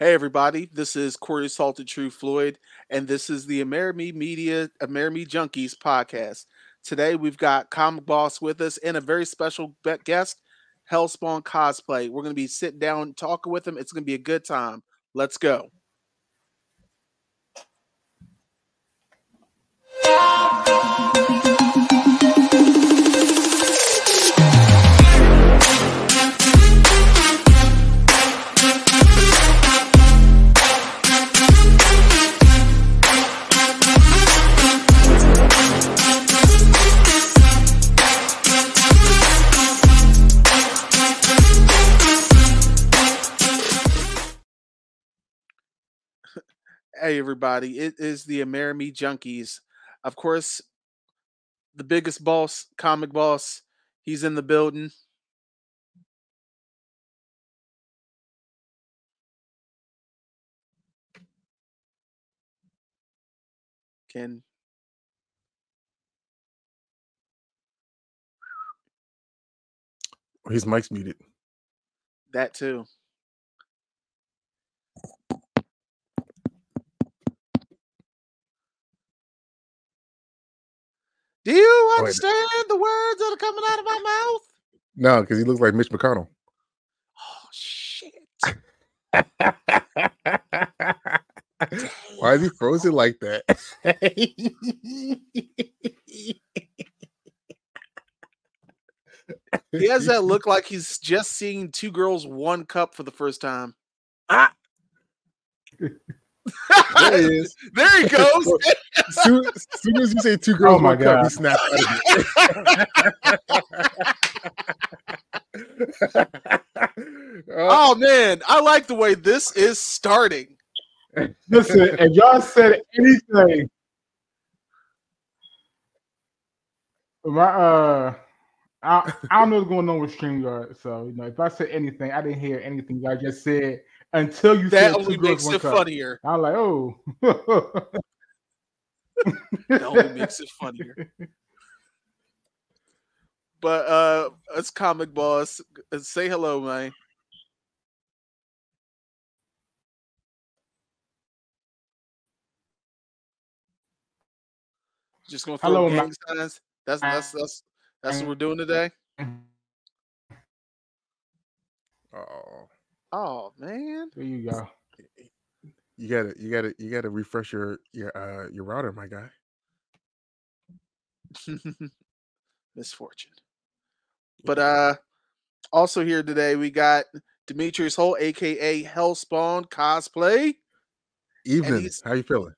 Hey everybody, this is Corey Salted True Floyd, and this is the Amerime Media Amerime Junkies podcast. Today we've got Comic Boss with us and a very special guest, Hellspawn Cosplay. We're going to be sitting down talking with him. It's going to be a good time. Let's go. Hey, everybody. It is the Amerime Junkies. Of course, the biggest boss, comic boss, he's in the building. Can his mic's muted. That too. Do you understand the words that are coming out of my mouth? No, because he looks like Mitch McConnell. Oh shit. Why is he frozen like that? he has that look like he's just seeing two girls, one cup for the first time. Ah. there he is. There he goes. as, soon, as, soon, as you say two girls, oh my god, he snapped oh man, I like the way this is starting. Listen, if y'all said anything, my uh, I, I don't know what's going on with Streamyard. So you know, if I said anything, I didn't hear anything I just said until you that only makes it cup. funnier. I'm like, oh, that only makes it funnier. But uh, it's comic boss. Say hello, man. Just gonna throw hello, gang signs. That's that's that's that's what we're doing today. Oh. Oh man. There you go. You gotta you gotta you gotta refresh your your uh your router, my guy. Misfortune. But uh also here today we got Demetrius Holt, aka Hellspawn cosplay. Evening. How you feeling?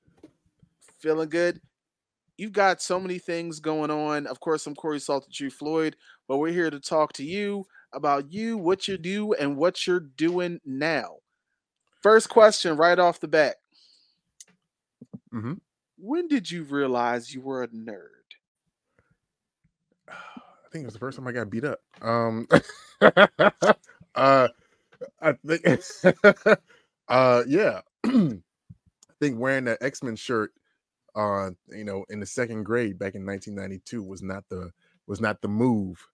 Feeling good. You've got so many things going on. Of course, I'm Corey Salted True Floyd, but we're here to talk to you about you, what you do, and what you're doing now. First question, right off the bat. Mm-hmm. When did you realize you were a nerd? I think it was the first time I got beat up. Um, uh, I think, uh, yeah, I think wearing that X Men shirt, uh, you know, in the second grade back in 1992 was not the was not the move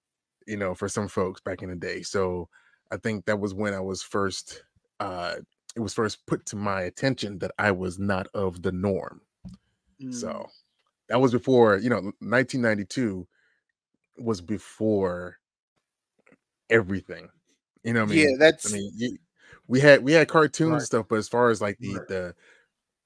you know, for some folks back in the day. So I think that was when I was first uh it was first put to my attention that I was not of the norm. Mm. So that was before, you know, 1992 was before everything. You know I mean? Yeah, that's I mean, you, we had we had cartoon right. stuff, but as far as like the right. the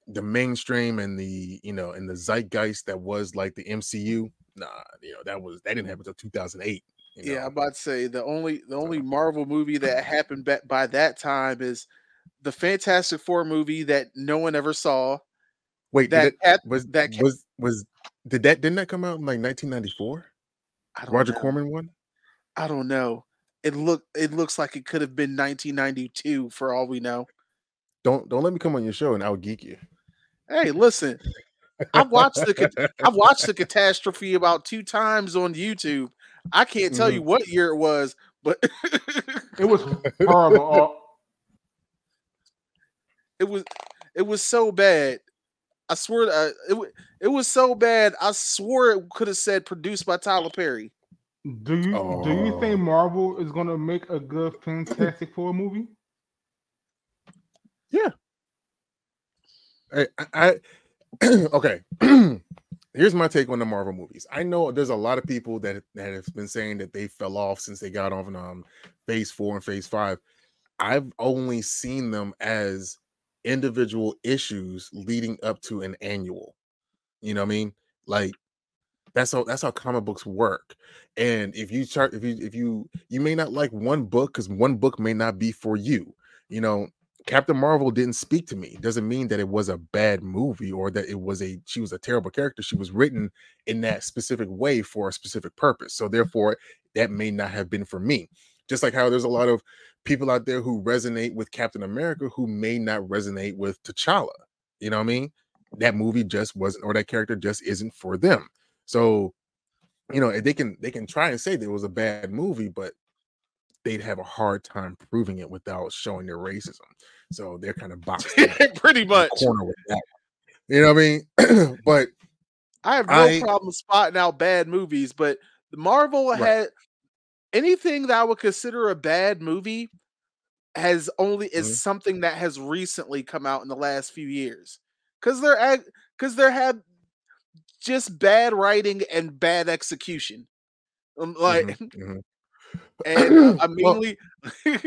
the mainstream and the you know and the zeitgeist that was like the MCU, nah, you know that was that didn't happen until 2008. You know? Yeah, I'm about to say the only the only Marvel movie that happened by, by that time is the Fantastic Four movie that no one ever saw. Wait, that was that was was did that didn't that come out in like 1994? Roger know. Corman one. I don't know. It look it looks like it could have been 1992 for all we know. Don't don't let me come on your show and I'll geek you. Hey, listen. I've watched the I've watched the catastrophe about two times on YouTube, I can't tell mm-hmm. you what year it was, but it was horrible. it was it was so bad. I swear uh, it it was so bad. I swore it could have said produced by Tyler Perry. Do you oh. do you think Marvel is going to make a good Fantastic Four movie? Yeah. I, I, I okay. Here's my take on the Marvel movies. I know there's a lot of people that that have been saying that they fell off since they got off in um phase four and phase five. I've only seen them as individual issues leading up to an annual. You know what I mean? Like that's how that's how comic books work. And if you chart if you if you you may not like one book because one book may not be for you. You know, Captain Marvel didn't speak to me. Doesn't mean that it was a bad movie or that it was a she was a terrible character. She was written in that specific way for a specific purpose. So mm-hmm. therefore, that may not have been for me. Just like how there's a lot of people out there who resonate with Captain America who may not resonate with T'Challa. You know what I mean? That movie just wasn't, or that character just isn't for them. So, you know, they can they can try and say that it was a bad movie, but they'd have a hard time proving it without showing their racism. So they're kind of boxed pretty much corner with that. You know what I mean? but I have no I, problem spotting out bad movies, but Marvel right. had anything that I would consider a bad movie has only is mm-hmm. something that has recently come out in the last few years because they're because there had just bad writing and bad execution um, like mm-hmm. mm-hmm. And immediately well,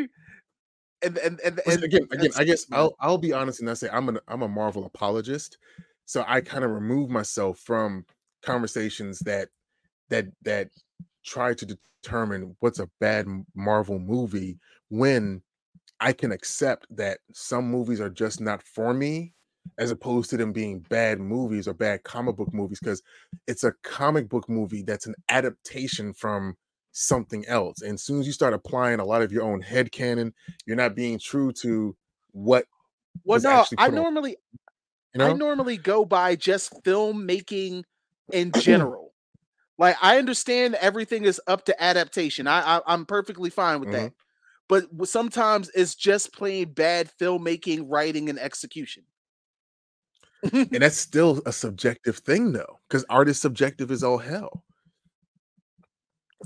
and, and, and, and again again i guess i'll i'll be honest and i say i'm an i'm a marvel apologist so i kind of remove myself from conversations that that that try to determine what's a bad marvel movie when I can accept that some movies are just not for me as opposed to them being bad movies or bad comic book movies because it's a comic book movie that's an adaptation from something else. And as soon as you start applying a lot of your own head canon, you're not being true to what well no I normally you know? I normally go by just filmmaking in general. like I understand everything is up to adaptation. I, I am perfectly fine with mm-hmm. that but sometimes it's just plain bad filmmaking, writing, and execution. and that's still a subjective thing, though, because art is subjective as all hell.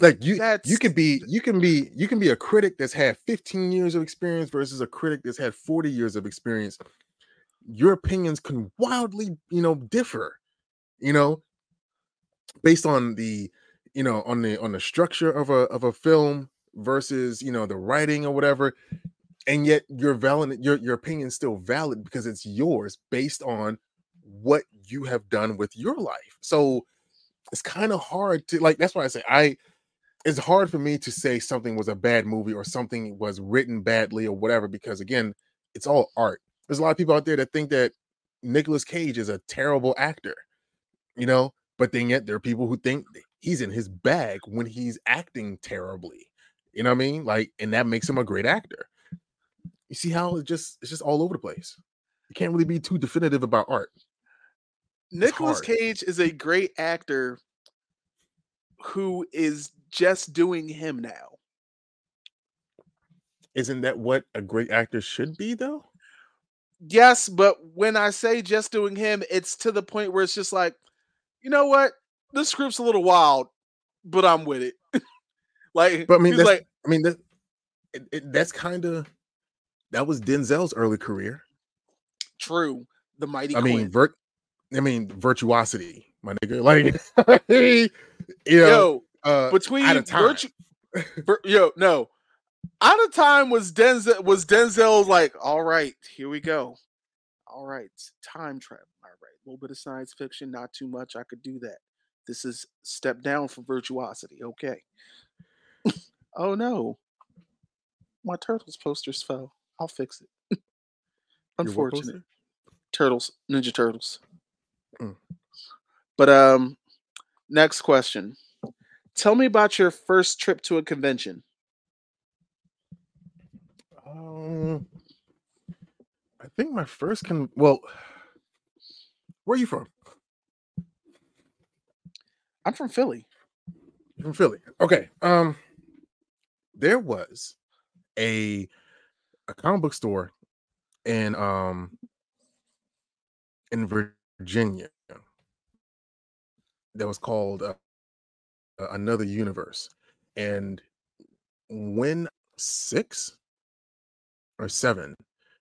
Like you, that's... you can be, you can be, you can be a critic that's had 15 years of experience versus a critic that's had 40 years of experience. Your opinions can wildly, you know, differ. You know, based on the, you know, on the on the structure of a of a film, versus you know the writing or whatever and yet your valid your your opinion's still valid because it's yours based on what you have done with your life so it's kind of hard to like that's why i say i it's hard for me to say something was a bad movie or something was written badly or whatever because again it's all art there's a lot of people out there that think that Nicolas Cage is a terrible actor you know but then yet there are people who think he's in his bag when he's acting terribly you know what I mean? Like, and that makes him a great actor. You see how it just it's just all over the place. You can't really be too definitive about art. Nicholas Cage is a great actor who is just doing him now. Isn't that what a great actor should be though? Yes, but when I say just doing him, it's to the point where it's just like, you know what? This script's a little wild, but I'm with it. Like, but I mean, like, I mean, that, it, it, that's kind of that was Denzel's early career. True, the mighty. I Quinn. mean, vert. I mean, virtuosity, my nigga. Like, you know, yo, uh, between time virtu- vir- yo, no, out of time was Denzel. Was Denzel like, all right, here we go. All right, time travel. All right, a little bit of science fiction, not too much. I could do that. This is step down from virtuosity. Okay. Oh no. My turtles posters fell. I'll fix it. Unfortunate. Turtles, Ninja Turtles. But um next question. Tell me about your first trip to a convention. Um I think my first con well where are you from? I'm from Philly. You're from Philly. Okay. Um there was a a comic book store in um in Virginia that was called uh, Another Universe, and when six or seven,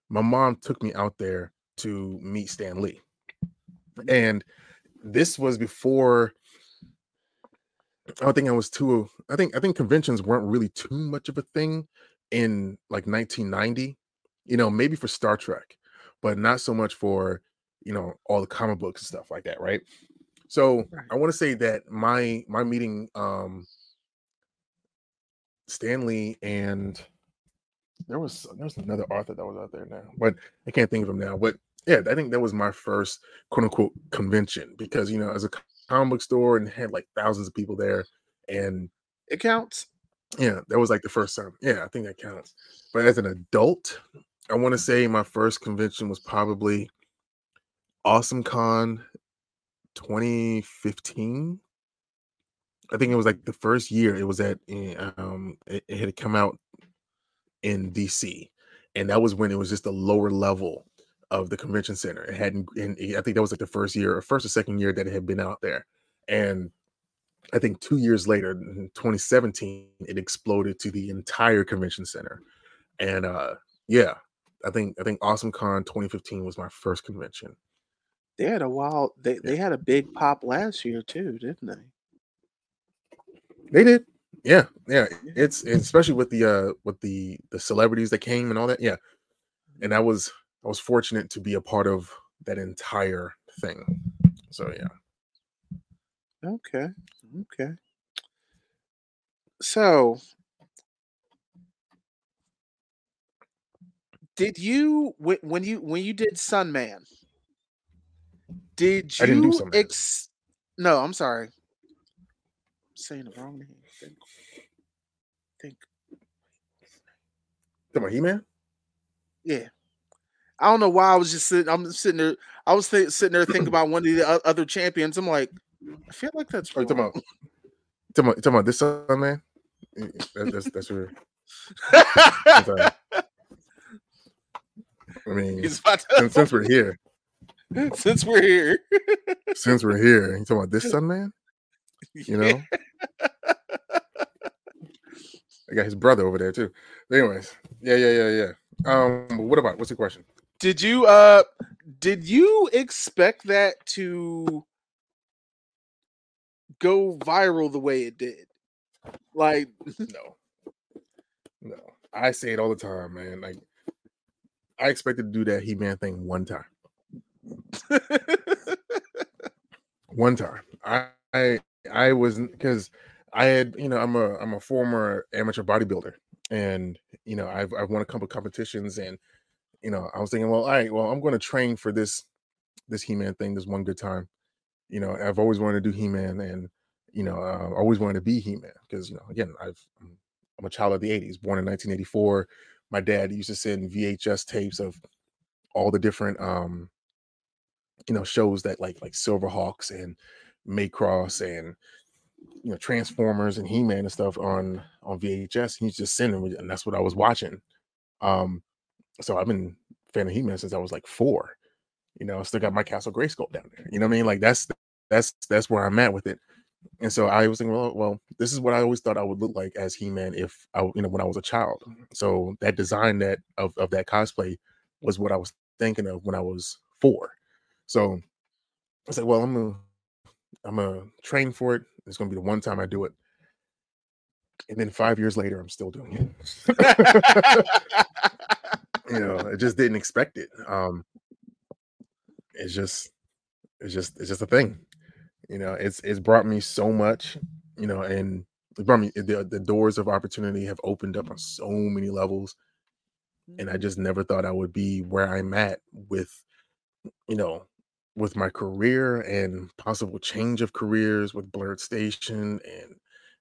my mom took me out there to meet Stan Lee. And this was before I don't think I was too I think I think conventions weren't really too much of a thing in like 1990. You know, maybe for Star Trek, but not so much for, you know, all the comic books and stuff like that, right? So Right. I want to say that my my meeting um Stan Lee and there was there was another author that was out there now, but I can't think of him now. But yeah, I think that was my first quote unquote convention because you know, as a comic book store and had like thousands of people there, and It counts. yeah, that was like the first time. Yeah, I think that counts. But as an adult, I want to say my first convention was probably Awesome Con 2015. I think it was like the first year it was at eh, um it, it had come out in DC. And that was when it was just a lower level of the convention center. It hadn't and I think that was like the first year or first or second year that it had been out there. And I think two years later, in 2017, it exploded to the entire convention center. And uh yeah, I think I think Awesome Con 2015 was my first convention. They had a wild. They they had a big pop last year too, didn't they? They did. Yeah, yeah. It's, it's especially with the uh with the the celebrities that came and all that. Yeah. And I was I was fortunate to be a part of that entire thing. So yeah. Okay. Okay. So, did you when you when you did Sunman? Did you I didn't do Sunman. ex- No, I'm sorry. I'm saying the wrong name. Think. Think. Come on, He-Man? Yeah. I don't know why I was just sitting. I'm sitting there. I was th- sitting there thinking about one of the other champions. I'm like, I feel like that's Oh, talking wrong. about, talking about, talking about this son, man? That, that's that's uh, I mean, since, since we're here, since we're here. since we're here, you talking about this son, man? You know, I got his brother over there too. Anyways, yeah, yeah, yeah, yeah. Um, what about what's the question? Did you uh did you expect that to go viral the way it did? Like No, no. I say it all the time, man. Like, I expected to do that He Man thing one time. One time. I I, I wasn't because I had you know I'm a I'm a former amateur bodybuilder and you know I've I've won a couple competitions and you know I was thinking well all right well I'm going to train for this this He-Man thing this one good time you know I've always wanted to do He-Man and you know uh, always wanted to be He-Man because you know again I've I'm a child of the 80s born in 1984 my dad used to send VHS tapes of all the different um you know shows that like like Silverhawks and Macross and you know Transformers and He-Man and stuff on on VHS. He's just sending me, and that's what I was watching. Um, so I've been fan of He-Man since I was like four. You know, I still got my Castle Grayskull down there. You know what I mean? Like that's that's that's where I'm at with it. And so I was thinking, well, well, this is what I always thought I would look like as He-Man if I, you know, when I was a child. So that design that of of that cosplay was what I was thinking of when I was four. So I said, well, I'm gonna I'm gonna train for it. It's gonna be the one time I do it. And then five years later, I'm still doing it. you know, I just didn't expect it. Um it's just it's just it's just a thing. You know, it's it's brought me so much, you know, and it brought me the, the doors of opportunity have opened up on so many levels. And I just never thought I would be where I'm at with, you know, with my career and possible change of careers with Blerd Station and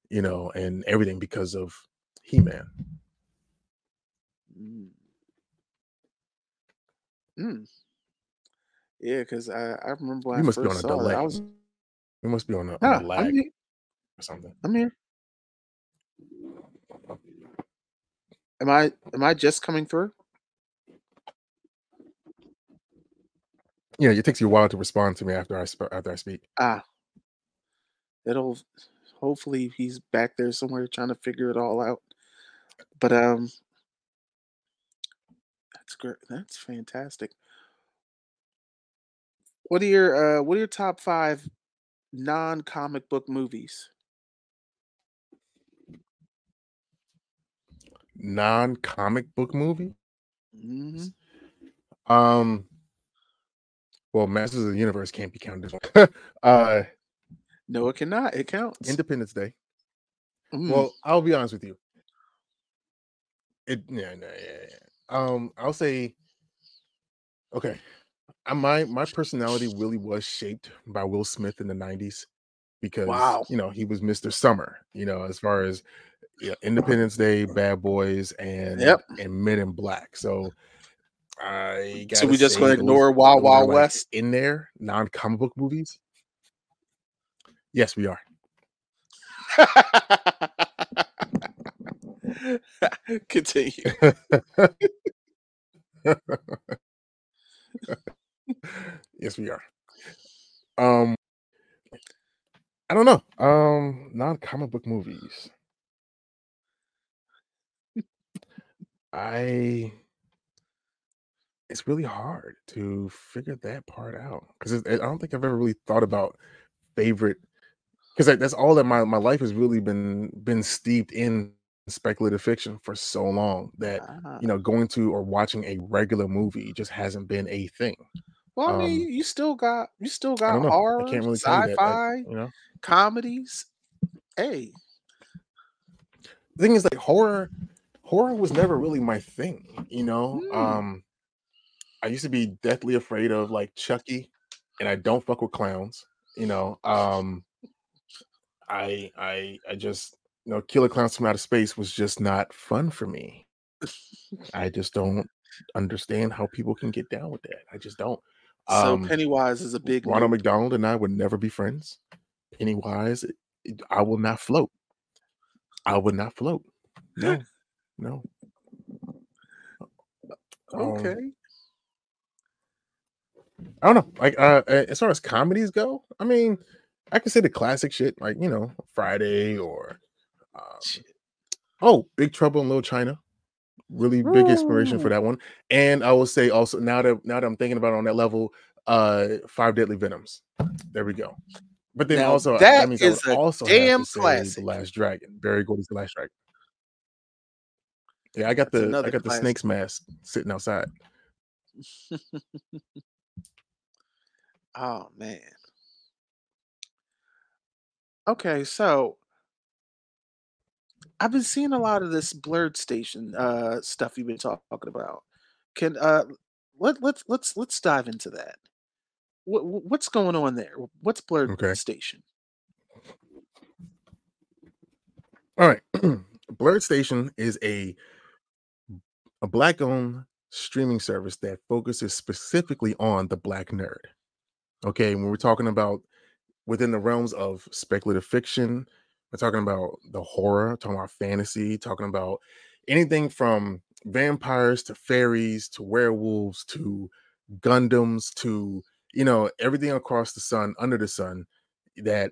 you know and everything because of He-Man. Mm. Mm. Yeah, because I, I remember when You I must be first on a saw that. I was We must be on a, on Huh, a lag or something. I'm here. Am I am I just coming through? Yeah, it takes you a while to respond to me after I sp- after I speak. Ah. It'll hopefully he's back there somewhere trying to figure it all out. But um that's great. That's fantastic. What are your uh what are your top five non comic book movies? Non comic book movie? hmm Um, well, Masters of the Universe can't be counted. as uh, No, it cannot. It counts. Independence Day. Mm. Well, I'll be honest with you. It yeah, no, yeah, yeah. Um, I'll say okay. uh, my my personality really was shaped by Will Smith in the 90s because Wow. you know he was Mr. Summer, you know, as far as yeah, Independence Day, Bad Boys, and Yep. and Men in Black. So I So we just gonna ignore Wild Wild West? in there, non-comic book movies. Yes, we are. Continue. yes, we are. Um, I don't know. Um, non-comic book movies. I. It's really hard to figure that part out because I don't think I've ever really thought about favorite because that's all that my my life has really been been steeped in speculative fiction for so long that Ah. you know going to or watching a regular movie just hasn't been a thing. Well, I um, mean, you still got you still got horror, I can't really tell you sci-fi, you know, comedies. Hey, the thing is like horror horror was never really my thing you know Mm. um i used to be deathly afraid of like chucky and i don't fuck with clowns you know um i i i just you know killer clowns from outer space was just not fun for me. I just don't understand how people can get down with that i just don't. So um Pennywise is a big ronald noob. mcdonald and i would never be friends. Pennywise i will not float. I would not float. No no. Um, Okay. I don't know. Like uh as far as comedies go, I mean, I can say the classic shit, like you know, Friday or um, oh, Big Trouble in Little China. Really big inspiration for that one. And I will say also now that now that I'm thinking about it on that level, uh Five Deadly Venoms. There we go. But then Now, also that means I would is a also damn classic. The Last Dragon. Berry Gordy's The Last Dragon. Yeah, I got the I got the snake's mask sitting outside. Oh man. Okay, so I've been seeing a lot of this Blerd Station uh stuff you've been talk- talking about. Can uh let let's let's let's dive into that. What what's going on there? What's Blerd Okay. station? All right. Blerd Station is a a black owned streaming service that focuses specifically on the black nerd. Okay, when we're talking about within the realms of speculative fiction, we're talking about the horror, talking about fantasy, talking about anything from vampires to fairies to werewolves to Gundams to you know everything across the sun, under the sun that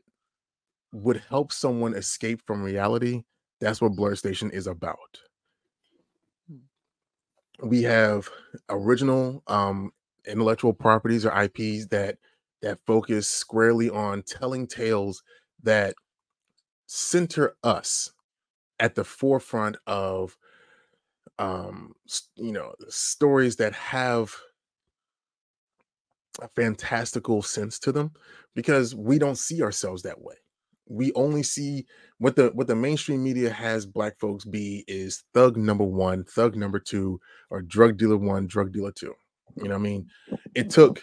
would help someone escape from reality. That's what Blerd Station is about. We have original um, intellectual properties or IPs that that focus squarely on telling tales that center us at the forefront of um you know stories that have a fantastical sense to them because we don't see ourselves that way. We only see what the what the mainstream media has black folks be is thug number one thug number two or drug dealer one drug dealer two. You know what i mean? It took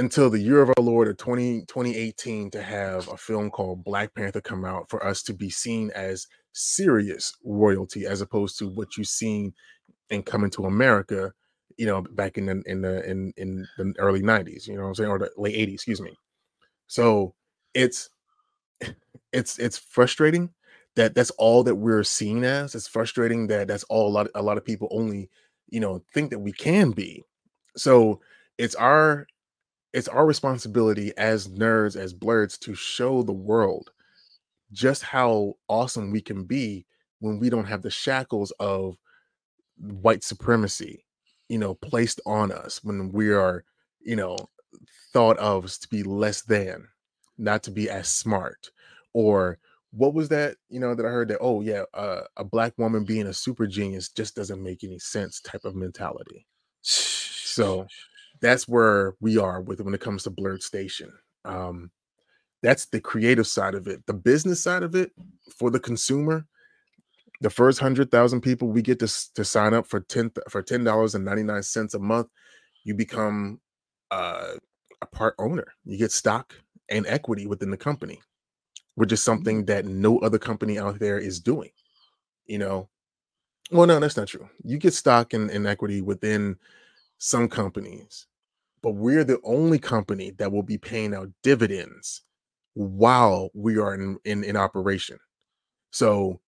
until the year of our lord of 20, 2018 to have a film called black panther come out for us to be seen as serious royalty as opposed to what you've seen in coming to america you know back in the in the in, in the early 90s you know what i'm saying or the late 80s excuse me. So it's it's it's frustrating that that's all that we're seen as. It's frustrating that that's all a lot a lot of people only you know think that we can be. So it's our it's our responsibility as nerds as blerds to show the world just how awesome we can be when we don't have the shackles of white supremacy you know, placed on us when we are, you know, thought of as to be less than, not to be as smart, or what was that you know that i heard that oh yeah uh, a black woman being a super genius just doesn't make any sense type of mentality. So that's where we are with when it comes to Blerd Station um that's the creative side of it the business side of it for the consumer the first 100,000 people we get to, to sign up for 10 for $10.99 a month you become uh, a part owner you get stock and equity within the company which is something that no other company out there is doing. You know, well, no, that's not true. You get stock and, and equity within some companies, but we're the only company that will be paying out dividends while we are in, in, in operation. So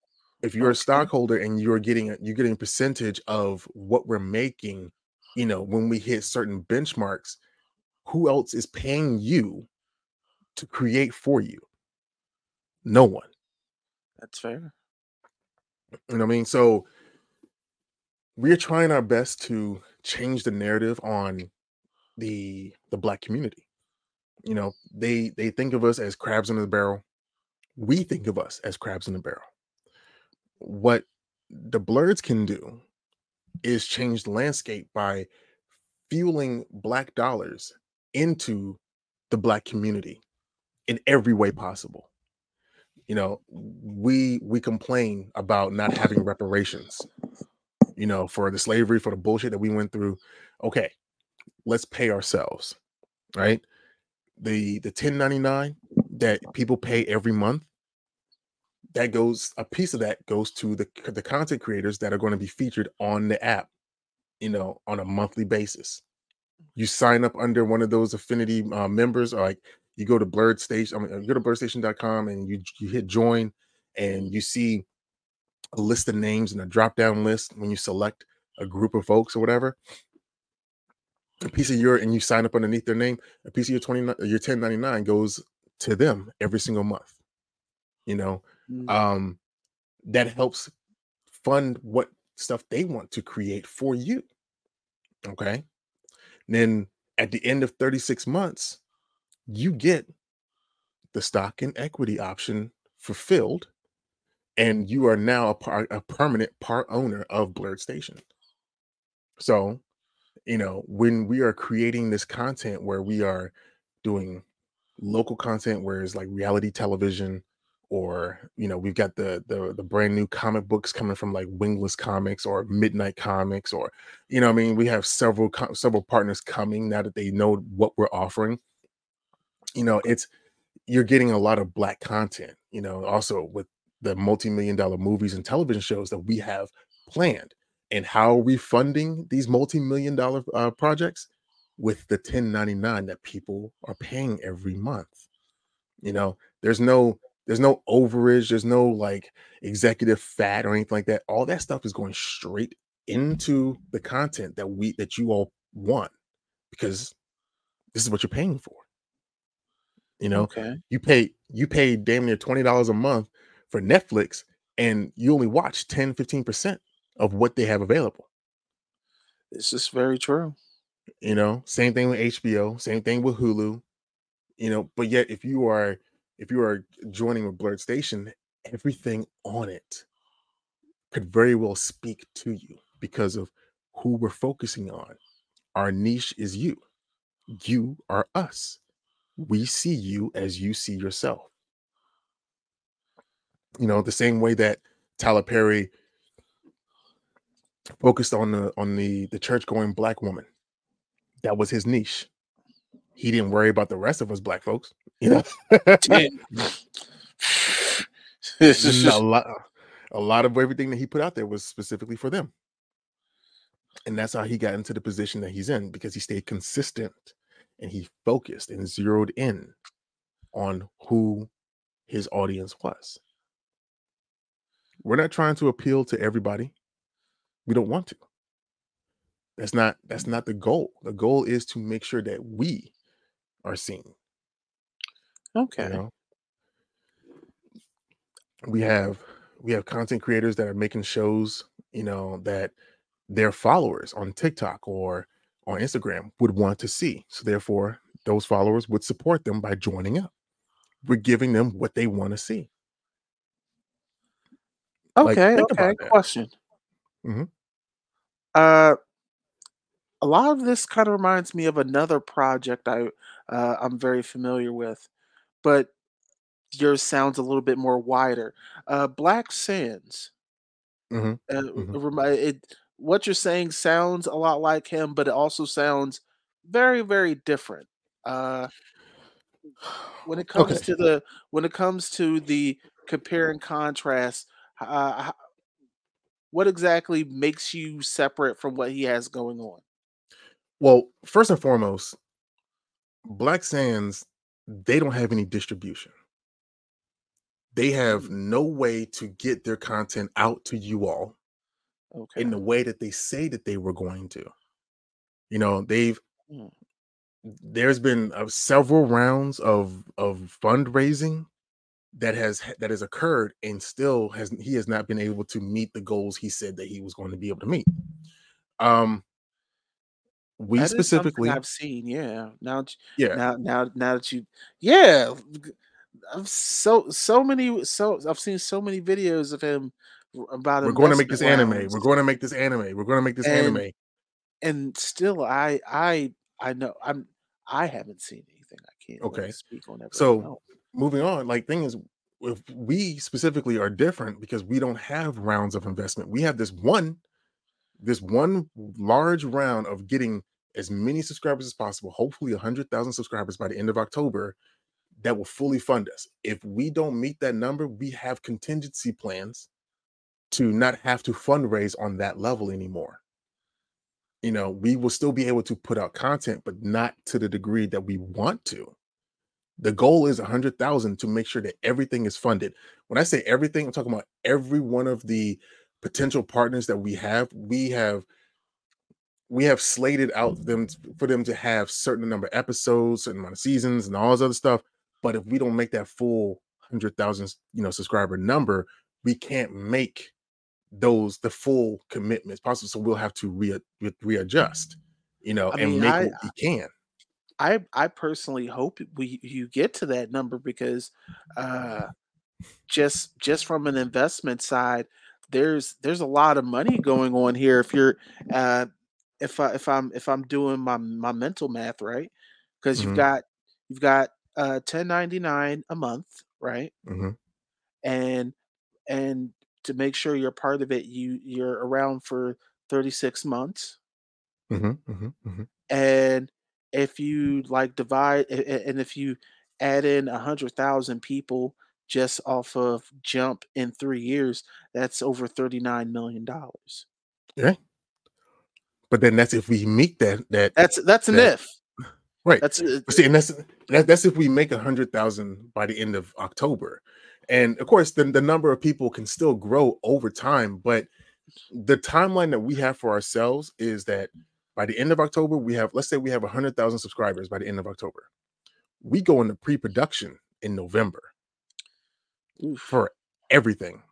if you're a stockholder and you're getting a, you're getting a percentage of what we're making, you know, when we hit certain benchmarks, who else is paying you to create for you? No one. That's fair. You know what I mean? So we're trying our best to change the narrative on the the black community. You know, they they think of us as crabs in the barrel. We think of us as crabs in the barrel. What the blerds can do is change the landscape by fueling black dollars into the black community in every way possible you know we we complain about not having reparations you know for the slavery for the bullshit that we went through okay let's pay ourselves right the the 1099 that people pay every month that goes a piece of that goes to the the content creators that are going to be featured on the app you know on a monthly basis you sign up under one of those affinity uh, members or like you go to Blerd Station, I mean, you go to blerdstation.com and you you hit join and you see a list of names and a drop down list when you select a group of folks or whatever. A piece of your and you sign up underneath their name, a piece of your 20 your 1099 goes to them every single month. You know, mm-hmm. um that helps fund what stuff they want to create for you. Okay. And then at the end of 36 months, you get the stock and equity option fulfilled and you are now a, part, a permanent part owner of Blerd Station so you know when we are creating this content where we are doing local content where it's like reality television or you know we've got the the the brand new comic books coming from like wingless comics or midnight comics or you know i mean we have several several partners coming now that they know what we're offering you know, it's you're getting a lot of black content, you know, also with the multi-million dollar movies and television shows that we have planned. And how are we funding these multi-million dollar uh, projects? With the 1099 that people are paying every month. You know, there's no there's no overage, there's no like executive fat or anything like that. All that stuff is going straight into the content that we that you all want because this is what you're paying for. You know, okay. you pay you pay damn near twenty dollars a month for Netflix, and you only watch 10, 15 percent of what they have available. This is very true. You know, same thing with HBO, same thing with Hulu. You know, but yet if you are if you are joining with Blerd Station, everything on it could very well speak to you because of who we're focusing on. Our niche is you. You are us we see you as you see yourself. You know, the same way that Tyler Perry focused on the on the the church going black woman. That was his niche. He didn't worry about the rest of us black folks, you know. this is a lot a lot of everything that he put out there was specifically for them. And that's how he got into the position that he's in because he stayed consistent and he focused and zeroed in on who his audience was. We're not trying to appeal to everybody. We don't want to. That's not that's not the goal. The goal is to make sure that we are seen. Okay. You know? We have we have content creators that are making shows, you know, that their followers on TikTok or on Instagram would want to see. So therefore, those followers would support them by joining up. We're giving them what they want to see. Okay, think okay. Question. Mhm. Uh, a lot of this kind of reminds me of another project I uh, I'm very familiar with, but yours sounds a little bit more wider. Uh, Black Sands. Mhm, Uh, mhm. remi- it, what you're saying sounds a lot like him, but it also sounds very, very different. Uh, when it comes Okay. to the when it comes to the compare and contrast, uh, what exactly makes you separate from what he has going on? Well, first and foremost, Black Sands, they don't have any distribution. They have Mm, no way to get their content out to you all okay. in the way that they say that they were going to. You know, they've Mm. there's been uh, several rounds of of fundraising that has that has occurred and still has he has not been able to meet the goals he said that he was going to be able to meet. Um we That specifically I've seen. Yeah. Now, yeah, now, now, now that you, yeah, I've so so many so I've seen so many videos of him about we're going to make this anime. We're going to make this anime. We're going to make this and anime. and still, I I I know I'm I haven't seen anything. I can't Okay. speak on that So. Moving on, like thing is if we specifically are different because we don't have rounds of investment. We have this one this one large round of getting as many subscribers as possible, hopefully 100,000 subscribers by the end of October that will fully fund us. If we don't meet that number, we have contingency plans to not have to fundraise on that level anymore. You know, we will still be able to put out content, but not to the degree that we want to. The goal is 100,000 to make sure that everything is funded. When I say everything, I'm talking about every one of the potential partners that we have. We have we have slated out them for them to have certain number of episodes, certain amount of seasons, and all this other stuff. But if we don't make that full hundred thousand, you know, subscriber number, we can't make those the full commitments possible. So we'll have to re- re- readjust, you know, I and mean, make I what we can. I I personally hope we you get to that number because uh just just from an investment side, there's there's a lot of money going on here if you're uh if I if I'm if I'm doing my my mental math right? Because you've Mhm, got you've got uh 1099 a month right? Mhm, and and to make sure you're part of it you you're around for 36 months. Mhm, mhm, mhm. and if you like divide and if you add in a hundred thousand people just off of jump in three years that's over 39 million dollars Yeah, but then that's if we meet that that that's that's an that if right. that's see, uh and that's that, that's if we make a hundred thousand by the end of October, and of course, the the number of people can still grow over time. But the timeline that we have for ourselves is that by the end of October, we have let's say we have a hundred thousand subscribers by the end of October. We go into pre-production in November oof. for everything.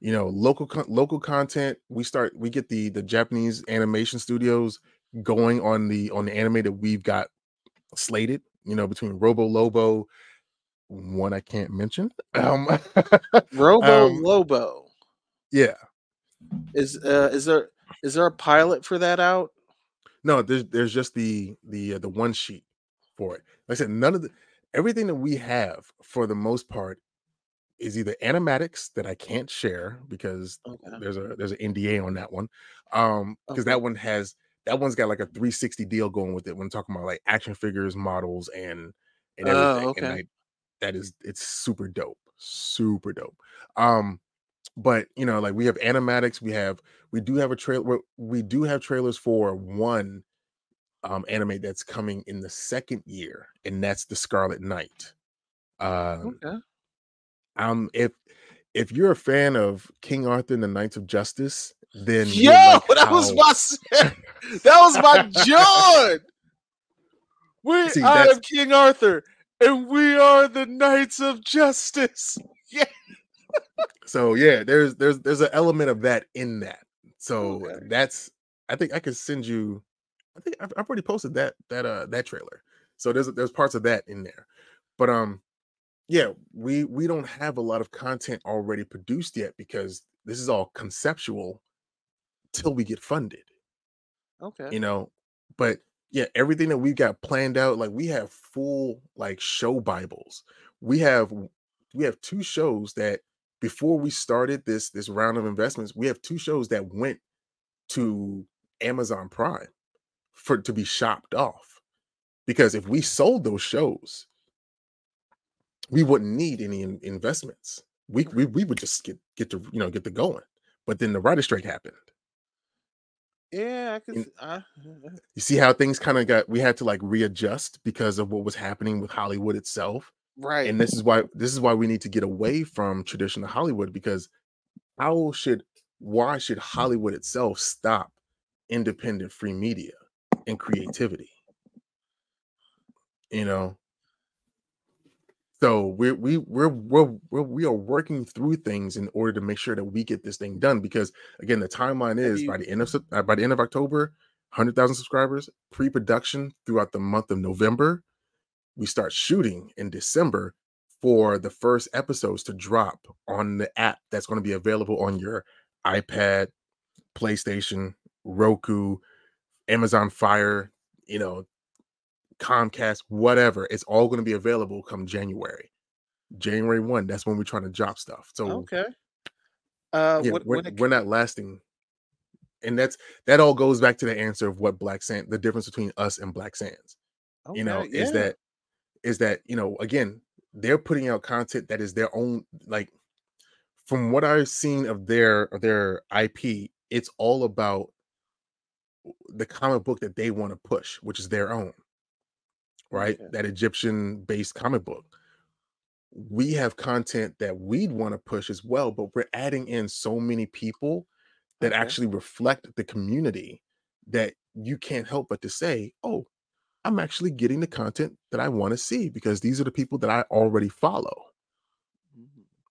You know, local con- local content. We start. We get the the Japanese animation studios going on the on the anime that we've got slated. You know, between Robo Lobo, one I can't mention. Um, robo um, lobo yeah, is uh is there is there a pilot for that out no, there's there's just the the uh, the one sheet for it. Like I said, none of the everything that we have for the most part is either animatics that I can't share because okay there's a there's an NDA on that one. Um, because okay that one has that one's got like a 360 deal going with it when talking about like action figures, models, and and oh everything. And okay I that is it's super dope, super dope. Um, but you know, like we have animatics, we have we do have a trailer, we do have trailers for one um anime that's coming in the second year, and that's the Scarlet Knight. Um, okay um, if if you're a fan of King Arthur and the Knights of Justice, then yo like that was my that was my John. We see I am King Arthur, and we are the Knights of Justice. Yeah. So yeah, there's there's there's an element of that in that. So Okay. that's I think I could send you. I think I've, I've already posted that that uh that trailer. So there's there's parts of that in there, but um, yeah, we we don't have a lot of content already produced yet because this is all conceptual till we get funded. Okay. You know, but yeah, everything that we've got planned out, like we have full like show bibles. We have we have two shows that before we started this this round of investments, we have two shows that went to Amazon Prime for to be shopped off. Because if we sold those shows, we wouldn't need any in- investments. We, we we would just get get to you know get the going. But then the writer strike happened. Yeah, I can. In- uh, You see how things kind of got we had to like readjust because of what was happening with Hollywood itself. Right. And this is why this is why we need to get away from traditional Hollywood because how should why should Hollywood itself stop independent free media and creativity? You know. So we're we we're we're, we're we are working through things in order to make sure that we get this thing done because again the timeline is you- by the end of uh, by the end of October, hundred thousand subscribers, pre-production throughout the month of November. We start shooting in December for the first episodes to drop on the app that's going to be available on your iPad, PlayStation, Roku, Amazon Fire, you know, Comcast, whatever. It's all going to be available come January. January 1, that's when we're trying to drop stuff. So okay. Uh, yeah, what, we're, it, we're not lasting. And that's that all goes back to the answer of what Black Sand, the difference between us and Black Sands you know okay, is that is that you know again they're putting out content that is their own like from what i've seen of their of their ip it's all about the comic book that they want to push which is their own right Okay. that egyptian based comic book we have content that we'd want to push as well but we're adding in so many people that Okay. actually reflect the community that you can't help but to say oh I'm actually getting the content that I want to see because these are the people that I already follow, Mhm.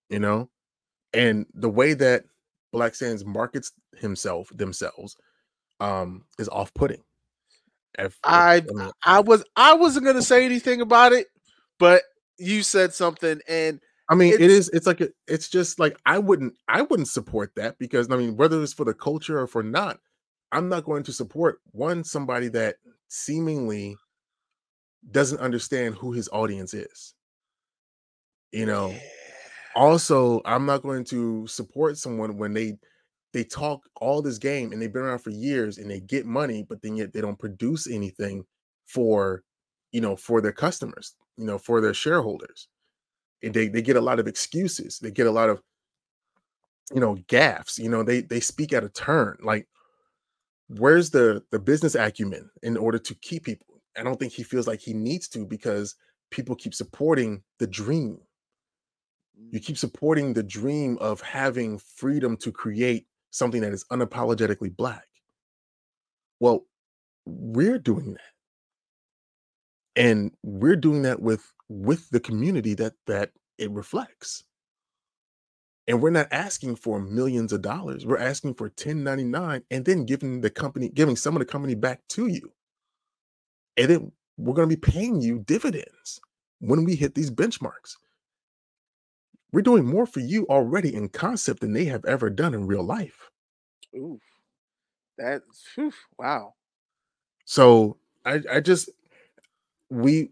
you know? And the way that Black Sands markets himself themselves um is off-putting. If- if- I mean, I was I wasn't gonna say anything about it, but you said something, and I mean, it it's- it's like a, it's just like I wouldn't I wouldn't support that because I mean, whether it's for the culture or for not, I'm not going to support one somebody that seemingly doesn't understand who his audience is. You know, Yeah. also i'm not going to support someone when they they talk all this game and they've been around for years and they get money but then yet they don't produce anything for you know for their customers you know for their shareholders. And they, they get a lot of excuses. They get a lot of you know gaffes you know? They they speak out of turn. Like where's the the business acumen in order to keep people i don't think he feels like he needs to because people keep supporting the dream. You mm. keep supporting the dream of having freedom to create something that is unapologetically black. Well we're doing that. And we're doing that with with the community that that it reflects. And we're not asking for millions of dollars. We're asking for 1099 and then giving the company giving some of the company back to you and then we're going to be paying you dividends when we hit these benchmarks we're doing more for you already in concept than they have ever done in real life. Oof. That's whew, wow. So I, I just we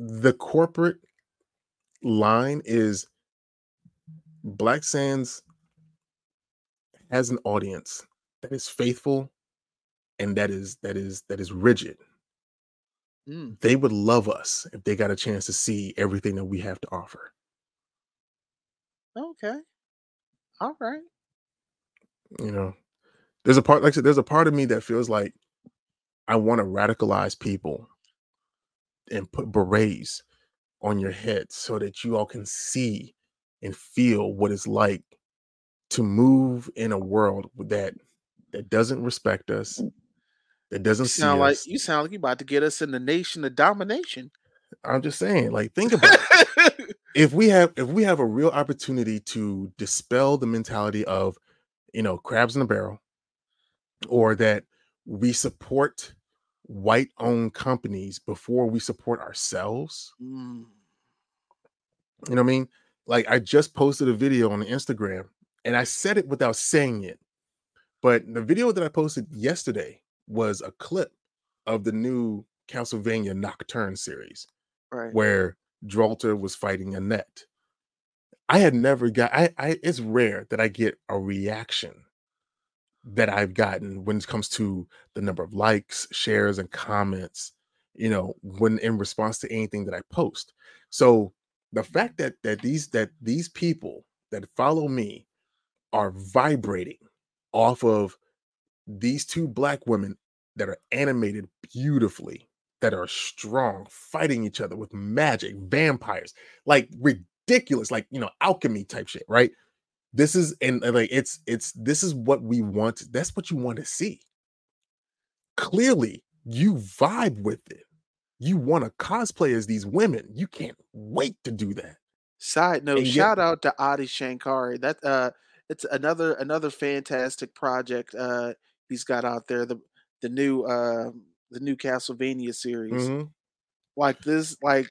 the corporate line is Black Sands has an audience that is faithful and that is that is that is rigid. Mm. They would love us if they got a chance to see everything that we have to offer. Okay. All right. you know there's a part like I said, there's a part of me that feels like i want to radicalize people and put berets on your head so that you all can see and feel what it's like to move in a world that that doesn't respect us that doesn't You sound like us you sound like you about to get us in the nation of domination. i'm just saying like think about it if we have if we have a real opportunity to dispel the mentality of you know crabs in a barrel or that we support white owned companies before we support ourselves. Mm. You know what I mean? Like I just posted a video on Instagram and I said it without saying it. But the video that I posted yesterday was a clip of the new Castlevania Nocturne series Right. where Drolta was fighting Annette. I had never got I, I it's rare that I get a reaction that I've gotten when it comes to the number of likes, shares, and comments, you know, when in response to anything that I post. So the fact that that these that these people that follow me are vibrating off of these two black women that are animated beautifully that are strong fighting each other with magic vampires like ridiculous like you know alchemy type shit right? This is and like it's it's this is what we want that's what you want to see. Clearly you vibe with it. You want to cosplay as these women. You can't wait to do that. Side note, And yet- shout out to Adi Shankari. That uh it's another another fantastic project uh he's got out there. The the new uh the new Castlevania series. Mhm. Like this, like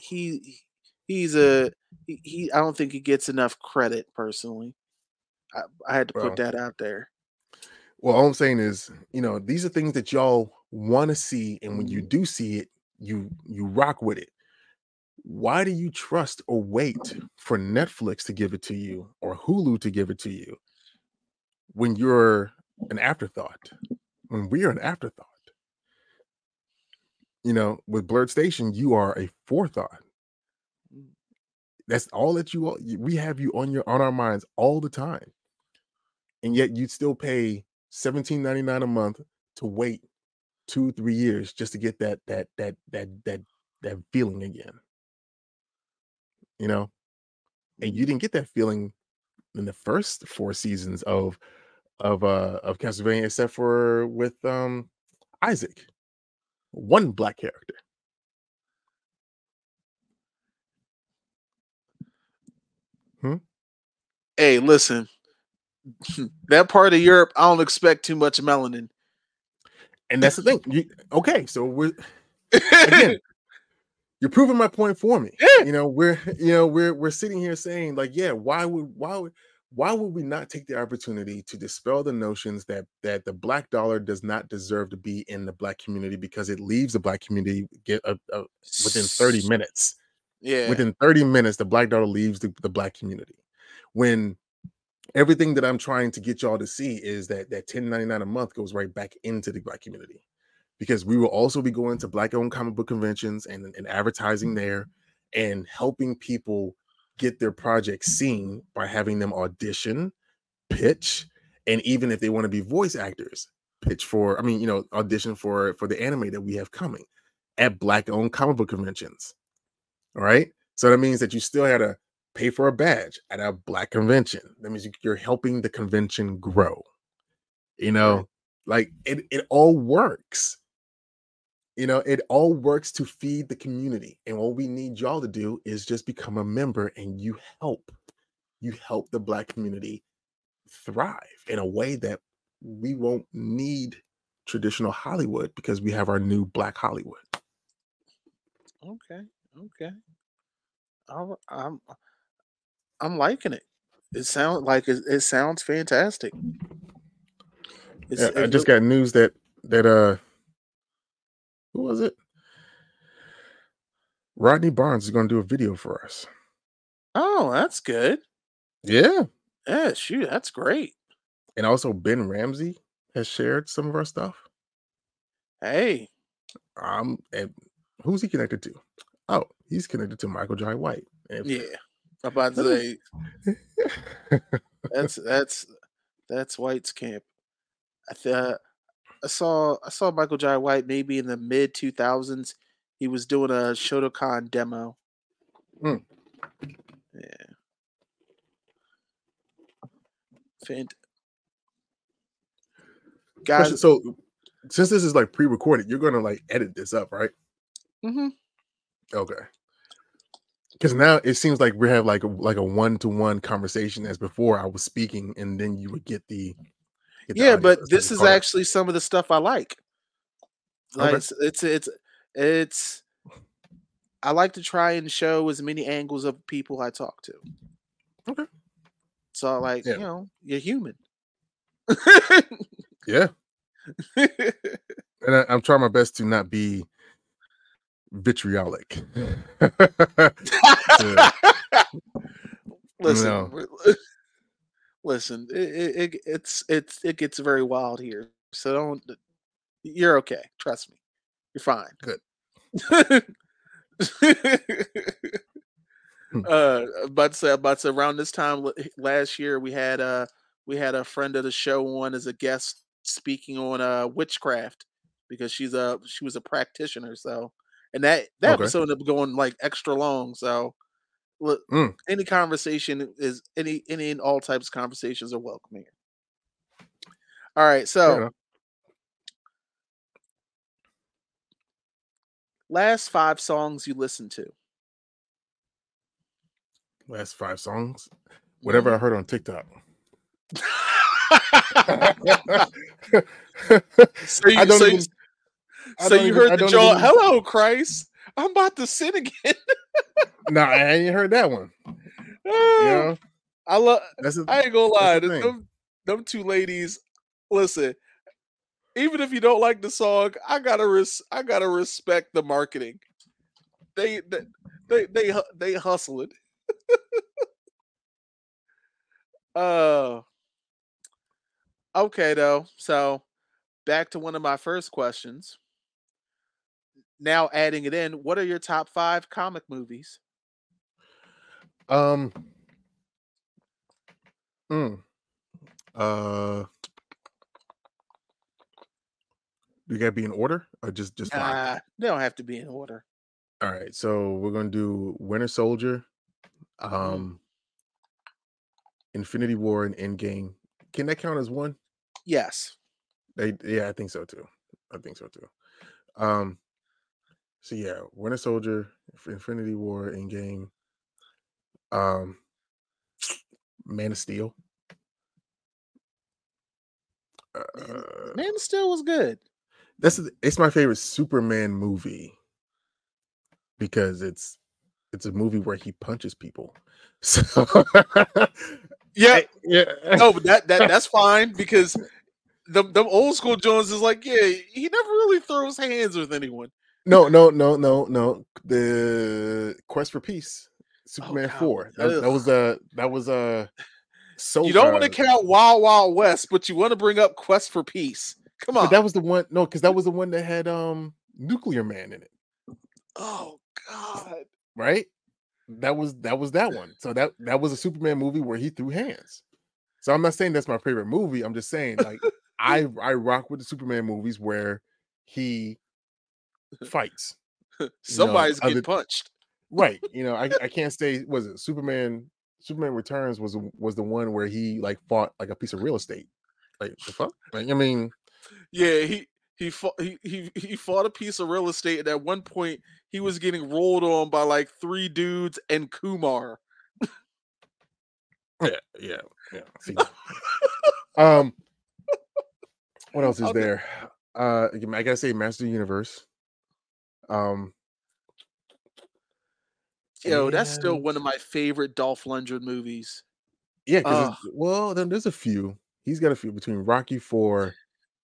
he he's a he, he I don't think he gets enough credit personally. I, I had to put that out there. Well, all I'm saying is, you know, these are things that y'all want to see, and when you do see it, you you rock with it. Why do you trust or wait for Netflix to give it to you or Hulu to give it to you when you're an afterthought? When we are an afterthought, you know, with Blerd Station, you are a forethought. Mm. That's all that you all- we have you on your on our minds all the time, and yet you'd still pay seventeen ninety nine a month to wait two three years just to get that that that that that that feeling again. You know, and you mm. didn't get that feeling in the first four seasons of of uh of Castlevania, except for with um Isaac, one black character. Hmm? Hey, listen. that part of Europe, I don't expect too much melanin. And that's the thing. You, okay, so we're again, you're proving my point for me. Yeah. You know, we're you know we're we're sitting here saying like, yeah, why would why would why would we not take the opportunity to dispel the notions that that the black dollar does not deserve to be in the black community because it leaves the black community get a, a, within 30 minutes. Yeah. Within 30 minutes, the black dollar leaves the, the black community. When everything that I'm trying to get y'all to see is that that 1099 a month goes right back into the black community. Because we will also be going to black owned comic book conventions and, and advertising mm-hmm. there and helping people get their projects seen by having them audition, pitch, and even if they want to be voice actors, pitch for, I mean, you know, audition for for the anime that we have coming at black owned comic book conventions. All right. So that means that you still had to pay for a badge at a black convention. That means you- you're helping the convention grow. You know, like it, it all works. You know, it all works to feed the community. And what we need y'all to do is just become a member and you help. You help the black community thrive in a way that we won't need traditional Hollywood because we have our new black Hollywood. Okay. Okay. I'll, I'm I'm liking it. It sounds like it, it sounds fantastic. It's, I just got news that that uh who was it? Rodney Barnes is going to do a video for us. Oh, that's good. Yeah. Yeah, shoot, that's great. And also Ben Ramsey has shared some of our stuff. Hey, Um and who's he connected to? Oh, he's connected to Michael Jai White. If- yeah. I'm about to say that's that's that's White's camp. I th- I saw I saw Michael Jai White maybe in the mid two thousands. He was doing a Shotokan demo. Hmm. Yeah. Fant- Guys, so since this is like pre-recorded, you're gonna like edit this up, right? hmm Okay. Because now it seems like we have like a like a one-to-one conversation as before I was speaking, and then you would get the Yeah, but this is actually some of the stuff I like. Like Okay. it's, it's it's it's I like to try and show as many angles of people I talk to. Okay. So like, Yeah. you know, you're human. yeah, and I, I'm trying my best to not be vitriolic. listen, No. Listen, it, it, it it's it's it gets very wild here. So don't you're okay. Trust me. You're fine. Good. Hmm. uh about to say about to around this time last year we had uh we had a friend of the show on as a guest speaking on uh witchcraft because she's a she was a practitioner so and that that Okay. episode ended up going like extra long so look Mm. any conversation is any any and all types of conversations are welcome here all right so enough. last five songs you listened to Last five songs, whatever I heard on TikTok. so you, so you, even- so you even- heard the jaw even- hello christ i'm about to sin again no, I ain't heard that one. You know, i love I ain't gonna lie. the Them, them, two ladies, listen. Even if you don't like the song, I gotta res- I gotta respect the marketing. They they they they, they hustling. uh okay though. So back to one of my first questions. Now adding it in, what are your top five comic movies? um. mm, uh. Do you gotta be in order or just just? Nah, they don't have to be in order. All right, so we're gonna do Winter Soldier, Mm-hmm. um, Infinity War, and Endgame. Can that count as one? Yes. They, yeah, I think so too. I think so too. Um, so yeah, Winter Soldier, Infinity War, Endgame, um, Man of Steel. Man, Uh, Man of Steel was good. that's it's my favorite Superman movie because it's it's a movie where he punches people. So Yeah, yeah, no, but that that that's fine because the the old school Jones is like, yeah, he never really throws hands with anyone. No, no, no, no, no. The Quest for Peace, Superman God. Four. That, that was a that was a. so. you don't want to count Wild Wild West, but you want to bring up Quest for Peace. Come on. But that was the one. No, because that was the one that had um Nuclear Man in it, oh God. right? That was that was that one. So that that was a Superman movie where he threw hands. So I'm not saying that's my favorite movie. I'm just saying like I I rock with the Superman movies where he fights. Somebody's getting other- punched. Right. You know, I, I can't say was it Superman Superman Returns was the- was the one where he like fought like a piece of real estate. Like the fuck? Like I mean, Yeah, he he fought he, he he fought a piece of real estate, and at one point he was getting rolled on by like three dudes and Kumar. yeah, yeah, yeah. Um what else is Okay. there? Uh I gotta say Master Universe. Um Yo, that's still one of my favorite Dolph Lundgren movies. Yeah, Ugh. well, then there's a few. He's got a few between Rocky Four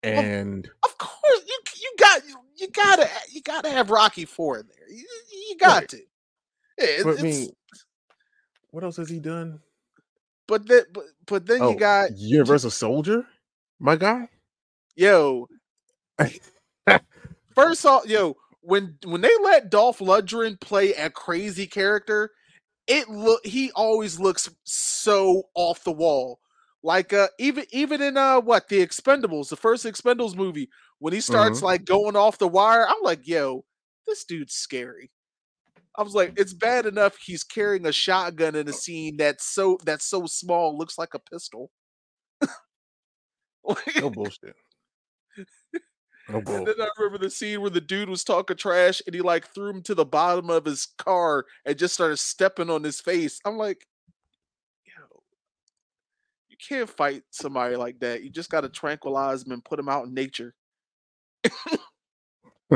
and Of course, you you got you, you gotta you gotta have Rocky Four in there. You, you got Right. to. Yeah, it- but I mean, what else has he done? but then but, but then Oh, you got Universal Soldier, my guy. yo. First off, yo, when when they let Dolph Lundgren play a crazy character, it look he always looks so off the wall. Like uh even even in uh what the Expendables, the first Expendables movie, when he starts Mhm. like going off the wire, I'm like, yo, this dude's scary. I was like, it's bad enough he's carrying a shotgun in a scene that's so that's so small, looks like a pistol. No bullshit. No And then I remember the scene where the dude was talking trash and he like threw him to the bottom of his car and just started stepping on his face. I'm like, yo, you, can't fight somebody like that. You just got to tranquilize them and put them out in nature.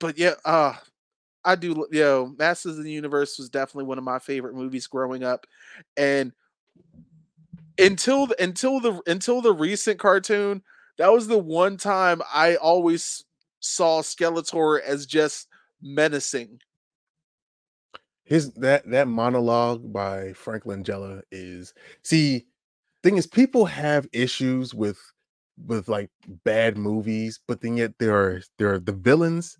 but yeah, uh I do yo, Masters of the Universe was definitely one of my favorite movies growing up. And until the, until the until the recent cartoon, that was the one time I always saw Skeletor as just menacing. His that that monologue by Frank Langella is see thing is people have issues with with like bad movies, but then yet there are there are the villains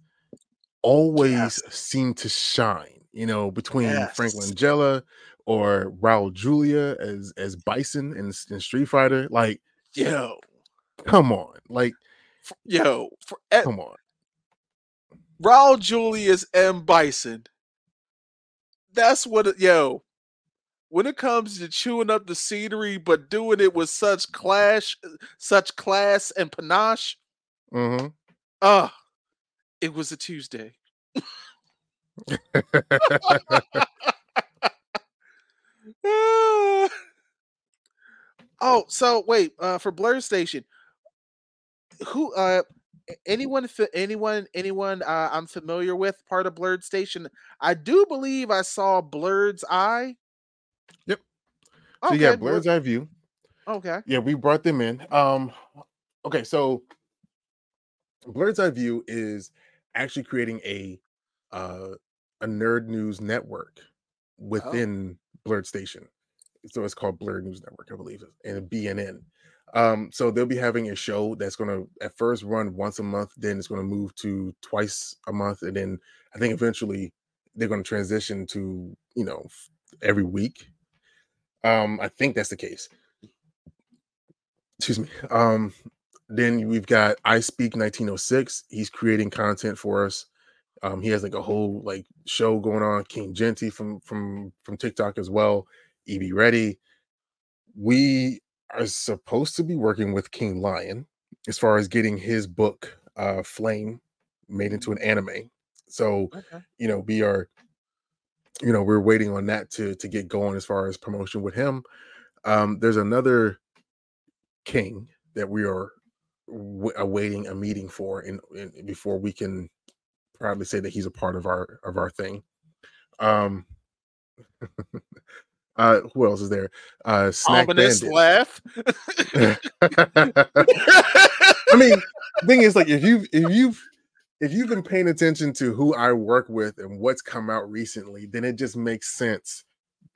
always Yes. seem to shine, you know, between Frank Yes. Langella or Raul Julia as as Bison in, in Street Fighter. Like, Yo, come on, like, f- yo, for, eh, come on. Raul Julia's M. Bison. That's what yo. When it comes to chewing up the scenery, but doing it with such clash, such class and panache, hmm ah, it was a Tuesday. Oh, so wait, uh, for Blerd Station, who, uh, anyone, anyone, anyone, uh, I'm familiar with part of Blerd Station. I do believe I saw Blerd's Eye. Yep. So yeah, Blur- Blerd's Eye View. Okay. Yeah, we brought them in. Um, okay, so Blerd's Eye View is actually creating a uh a nerd news network within Blerd Station. So it's called Blerd News Network, I believe, and BNN. Um, so they'll be having a show that's gonna at first run once a month, then it's gonna move to twice a month, and then I think eventually they're gonna transition to you know every week. Um, I think that's the case excuse me. Um, then we've got I Speak 1906. He's creating content for us. Um, he has like a whole like show going on. King Genty from from from TikTok as well. EB Ready. We are supposed to be working with King Lion as far as getting his book uh Flame made into an anime. So Okay. you know we are you know we're waiting on that to to get going as far as promotion with him um there's another king that we are w- awaiting a meeting for in, in before we can proudly say that he's a part of our of our thing um uh who else is there uh snack Ominous bandit laugh. I mean, thing is, like, if you if you've if you've been paying attention to who I work with and what's come out recently, then it just makes sense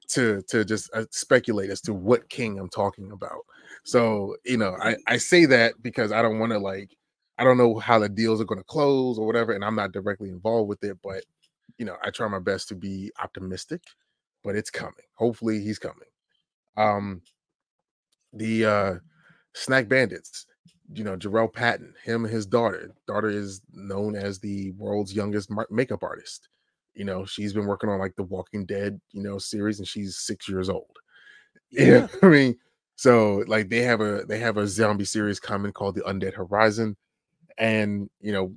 to to just uh, speculate as to what king I'm talking about. So you know, I I say that because I don't want to like I don't know how the deals are going to close or whatever, and I'm not directly involved with it, but you know, I try my best to be optimistic, but it's coming. Hopefully, he's coming. Um, the uh Snack Bandits, you know, Jarrell Patton, him and his daughter. Daughter is known as the world's youngest makeup artist. You know, she's been working on like the Walking Dead, you know, series, and she's six years old. Yeah, I mean, so like they have a they have a zombie series coming called the Undead Horizon, and you know,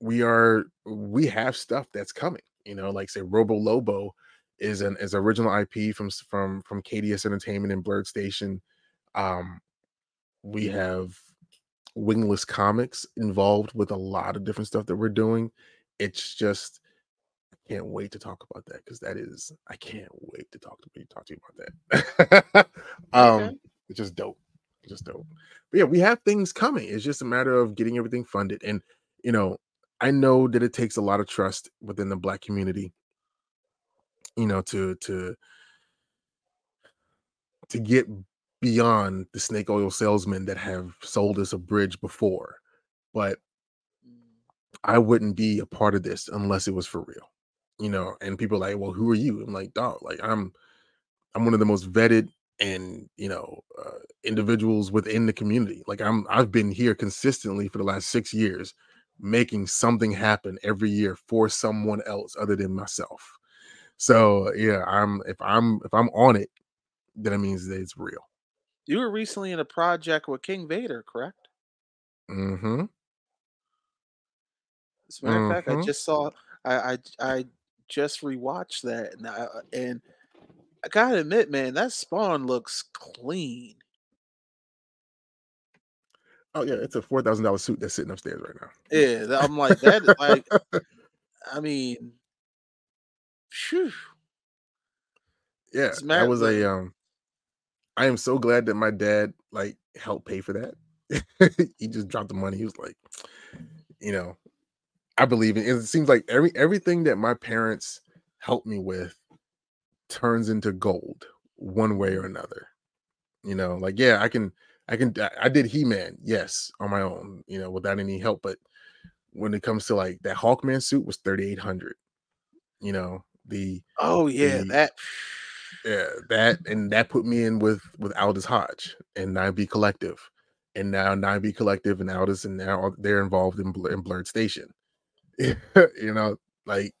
we are we have stuff that's coming. You know, like say Robo Lobo is an is original IP from from from KDS Entertainment and Blerd Station. Um, we have Wingless Comics involved with a lot of different stuff that we're doing. It's just I can't wait to talk about that because that is I can't wait to talk to you talk to you about that. um Okay. it's just dope. Just dope. But yeah, we have things coming. It's just a matter of getting everything funded. And you know, I know that it takes a lot of trust within the black community, you know, to to to get beyond the snake oil salesmen that have sold us a bridge before. But mm. I wouldn't be a part of this unless it was for real. You know, and people are like, well, who are you? I'm like, dog, like I'm I'm one of the most vetted and you know uh, individuals within the community. Like I'm I've been here consistently for the last six years, making something happen every year for someone else other than myself. So yeah, I'm if I'm if I'm on it, then it means that it's real. You were recently in a project with King Vader, correct? Mm-hmm. As a matter of fact, I Mhm. just saw I I I just rewatched that and I, and I gotta admit, man, that spawn looks clean. Oh yeah, it's a four thousand dollar suit that's sitting upstairs right now. Yeah, I'm like that. is Like, I mean, phew. yeah, that was a um. I am so glad that my dad like helped pay for that. he just dropped the money. He was like, you know, I believe in. It seems like every everything that my parents helped me with turns into gold one way or mm-hmm. another. You know, like yeah, I can, I can, I- did He Man, yes, on my own, you know, without any help. But when it comes to like that Hawkman suit was thirty eight hundred. You know, the Oh yeah, The- that. yeah, that and that put me in with with Aldis Hodge and 9B Collective, and now 9B Collective and Aldis, and now they're involved in, Blur- in Blerd Station. you know, like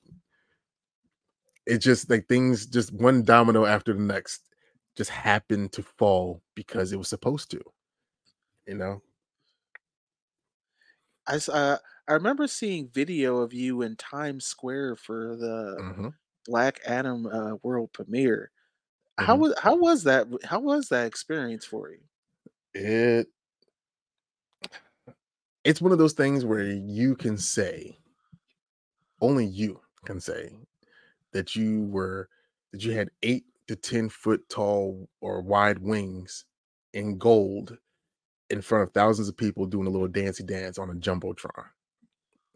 it just like things just one domino after the next just happened to fall because it was supposed to. You know, I uh, I remember seeing video of you in Times Square for the Mhm. Black Adam uh, world premiere. How Mhm. was how was that? How was that experience for you? it it's one of those things where you can say only you can say that you were that you had eight to ten foot tall or wide wings in gold in front of thousands of people doing a little dancey dance on a jumbotron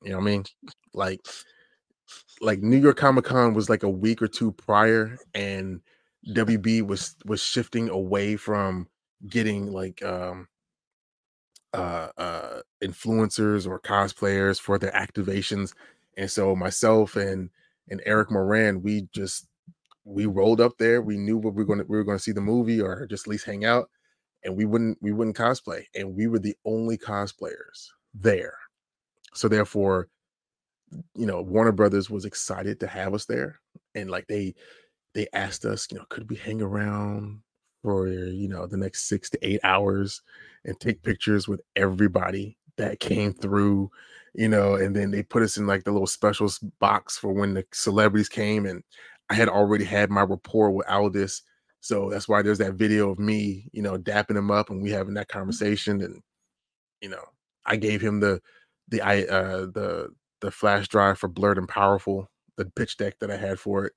you know what i mean? Like like new york comic con was like a week or two prior and wb was was shifting away from getting like um uh uh influencers or cosplayers for their activations. And so myself and and eric moran we just we rolled up there. We knew what we were going to we were going to see the movie or just at least hang out and we wouldn't we wouldn't cosplay and we were the only cosplayers there. So therefore you know warner brothers was excited to have us there and like they they asked us you know could we hang around for you know the next six to eight hours and take pictures with everybody that came through you know and then they put us in like the little special box for when the celebrities came and i had already had my rapport with aldis so that's why there's that video of me you know dapping him up and we having that conversation and you know i gave him the the i uh the the flash drive for blurred and powerful the pitch deck that i had for it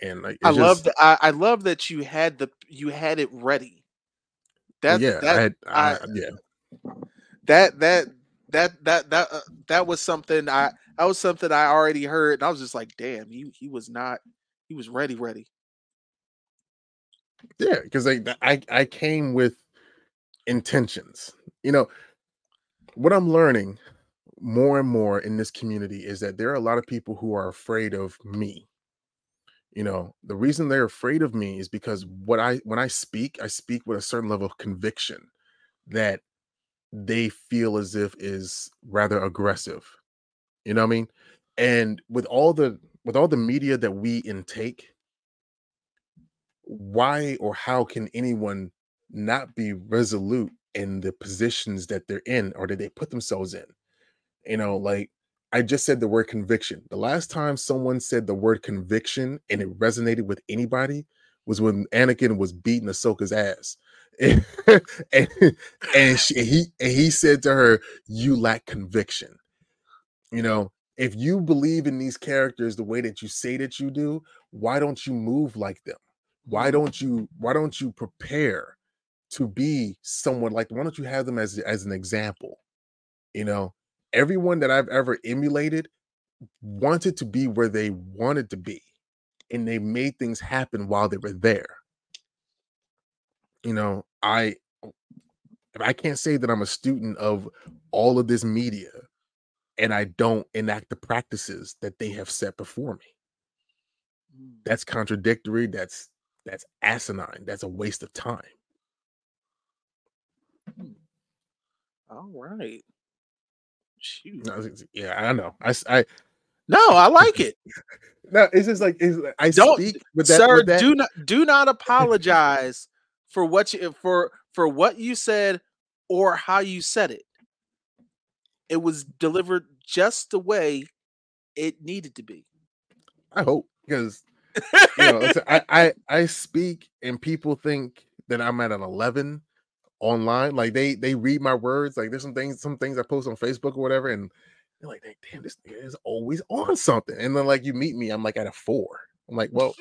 and like I love that. I, I love that you had the you had it ready. That yeah that i had I, I- yeah that that that that that uh, that was something I that was something I already heard, and I was just like, damn, he he was not he was ready, ready. Yeah, because I, I I came with intentions. You know, what I'm learning more and more in this community is that there are a lot of people who are afraid of me. You know, the reason they're afraid of me is because what I when I speak, I speak with a certain level of conviction that they feel as if is rather aggressive. You know what I mean? And with all the with all the media that we intake, why or how can anyone not be resolute in the positions that they're in or that they put themselves in? You know, like I just said the word conviction. The last time someone said the word conviction and it resonated with anybody was when Anakin was beating Ahsoka's ass. And and she, he and he said to her, "You lack conviction." You know, if you believe in these characters the way that you say that you do, why don't you move like them? why don't you why don't you prepare to be someone like why don't you have them as as an example you know everyone that i've ever emulated wanted to be where they wanted to be and they made things happen while they were there you know i if i can't say that i'm a student of all of this media and i don't enact the practices that they have set before me Mm. that's contradictory that's that's asinine that's a waste of time All right. No, yeah i know I, I No, I like it. no it's just like it's, i Don't- speak with that, Sir, with that do not do not apologize for what you for for what you said or how you said it. It was delivered just the way it needed to be. i hope because you know, I, I I speak and people think that I'm at an 11 online. Like they they read my words. Like there's some things, some things I post on Facebook or whatever, and they're like, damn, this nigga is always on something. And then like you meet me, I'm like at a four. I'm like, well,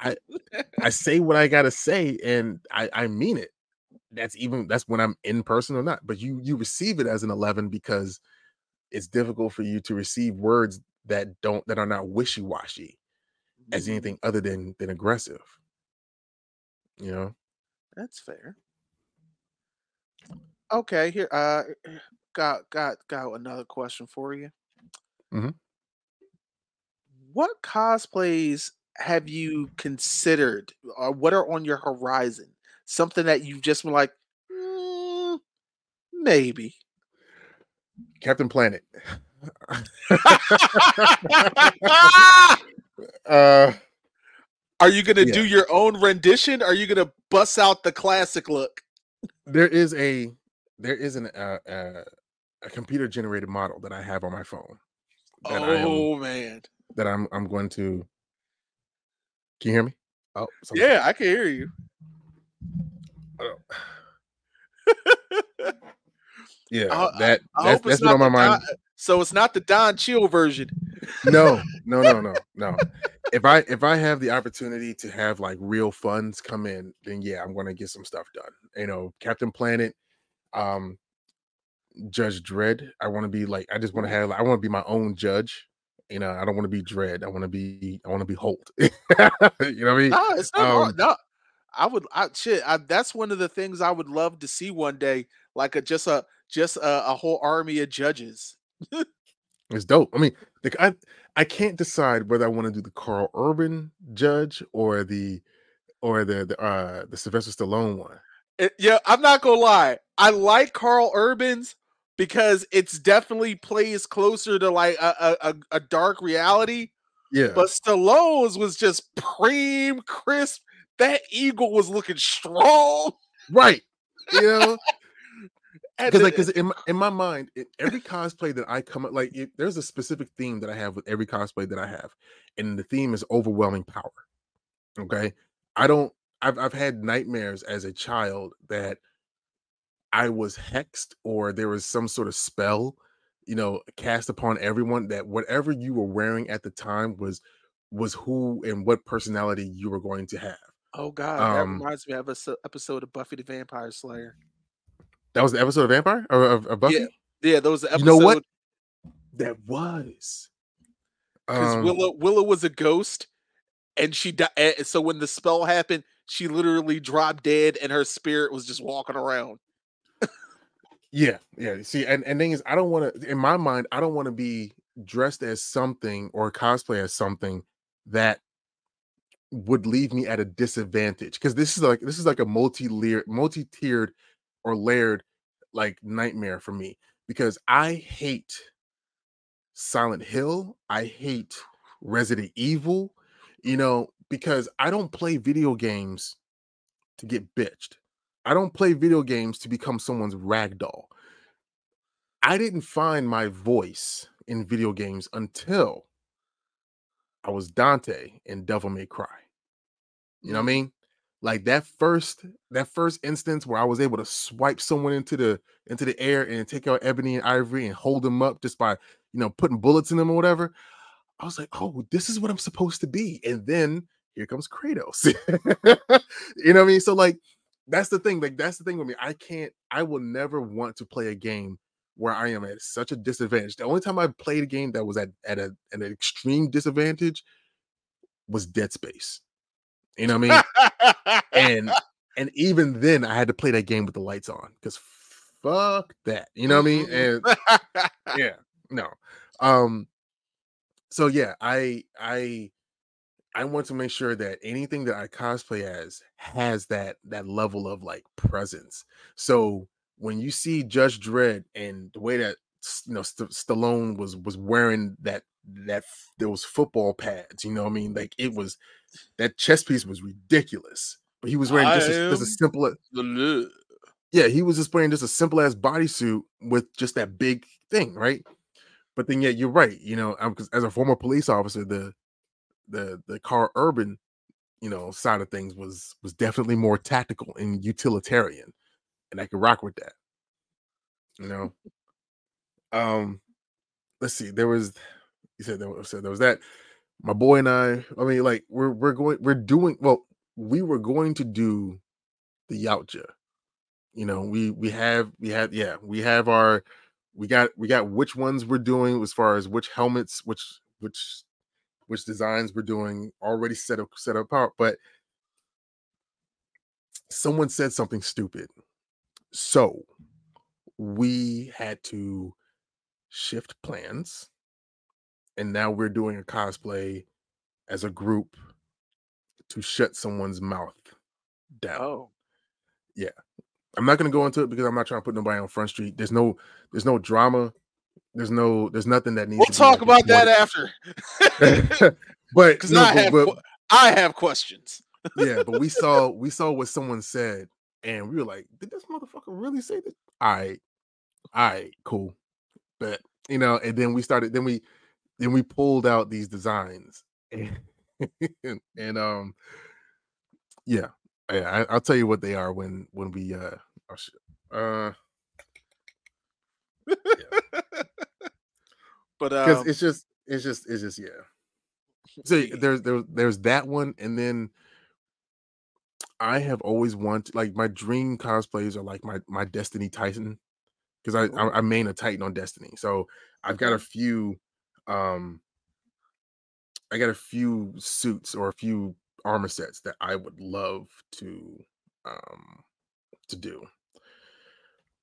I I say what I gotta say, and I I mean it. That's even that's when I'm in person or not. But you you receive it as an 11 because it's difficult for you to receive words that don't that are not wishy washy as Mm-hmm. anything other than than aggressive. You know. That's fair. Okay, here uh got got got another question for you. Mm-hmm. What cosplays have you considered or what are on your horizon? Something that you've just been like, "Mm, maybe. Captain Planet. uh Are you gonna Yeah. do your own rendition? Are you gonna bust out the classic look? there is a there is an uh, uh, a computer generated model that I have on my phone that I am Oh man. that I'm I'm going to Can you hear me? Oh, something- Yeah, I can hear you. yeah. I- that I that's, hope that's been on my mind. Don- so it's not the Don Cheadle version. no, no, no, no, no. If I if I have the opportunity to have like real funds come in, then yeah, I'm gonna get some stuff done. You know, Captain Planet, um, Judge Dredd. I want to be like, I just want to have, I want to be my own judge. You know, I don't want to be Dread. I want to be, I want to be Holt. you know what I mean? No, it's not hard. Um, No, I would. I shit. I, that's one of the things I would love to see one day, like a just a just a, a whole army of judges. It's dope. I mean, the, I I can't decide whether I want to do the Karl Urban judge or the or the the uh the Sylvester Stallone one. It- yeah, I'm not gonna lie. I like Karl Urban's because it's definitely plays closer to like a a, a, dark reality. Yeah, But Stallone's was just cream crisp. That eagle was looking strong. right. You know, because like because in my, in my mind, it, every cosplay that I come up like it, there's a specific theme that I have with every cosplay that I have, and the theme is overwhelming power. Okay, I don't. I've I've had nightmares as a child that I was hexed or there was some sort of spell, you know, cast upon everyone that whatever you were wearing at the time was was who and what personality you were going to have. oh god, that um, reminds me of a s- episode of Buffy the Vampire Slayer. That was the episode of Vampire or of, of Buffy. Yeah, there was an You know what? That was. because Um, Willow Willow was a ghost, and she died. So when the spell happened, she literally dropped dead, and her spirit was just walking around. Yeah, yeah. See, and and thing is, I don't want to. In my mind, I don't want to be dressed as something or cosplay as something that would leave me at a disadvantage. Because this is like this is like a multi-layered, multi-tiered, or layered like nightmare for me. Because I hate Silent Hill. I hate Resident Evil. You know, because I don't play video games to get bitched. I don't play video games to become someone's rag doll. I didn't find my voice in video games until I was Dante in Devil May Cry. You know what I mm-hmm. mean? Like that first that first instance where I was able to swipe someone into the into the air and take out Ebony and Ivory and hold them up just by you know putting bullets in them or whatever. I was like, oh, this is what I'm supposed to be. And then here comes Kratos. you know what I mean? So like that's the thing. Like that's the thing with me. I can't. I will never want to play a game where I am at such a disadvantage. The only time I played a game that was at at, a, an extreme disadvantage was Dead Space. You know what I mean? and and even then, I had to play that game with the lights on because fuck that. You know what I mean? And yeah no um so yeah i i i want to make sure that anything that i cosplay as has that that level of like presence so when you see judge dredd and the way that you know St- stallone was was wearing that that those football pads you know what i mean like it was that chest piece was ridiculous but he was wearing just a, just a simple The yeah, he was just wearing just a simple ass bodysuit with just that big thing, right? But then, yeah, you're right. You know, because as a former police officer, the the the Karl Urban, you know, side of things was was definitely more tactical and utilitarian, and I could rock with that. You know, um, let's see. There was you said there was, so there was that. My boy and I. I mean, like we're we're going we're doing well. We were going to do the Yautja. You know, we we have we have yeah we have our we got we got which ones we're doing as far as which helmets which which which designs we're doing already set up set up apart but someone said something stupid. So we had to shift plans and now we're doing a cosplay as a group to shut someone's mouth down. Oh, yeah. I'm not going to go into it because i'm not trying to put nobody on front street. There's no there's no drama there's no there's nothing that needs we'll to be, talk about that after. but Because no, I but- have but- I have questions. yeah but we saw we saw what someone said and we were like did this motherfucker really say this all right all right cool but you know and then we started then we then we pulled out these designs and, and um yeah yeah I, i'll tell you what they are when when we uh oh, shit. uh But because um, it's just it's just it's just yeah. So there's there, there's that one and then i have always wanted like my dream cosplays are like my my destiny titan because I, I i main a titan on destiny. So i've got a few um i got a few suits or a few armor sets that i would love to um to do.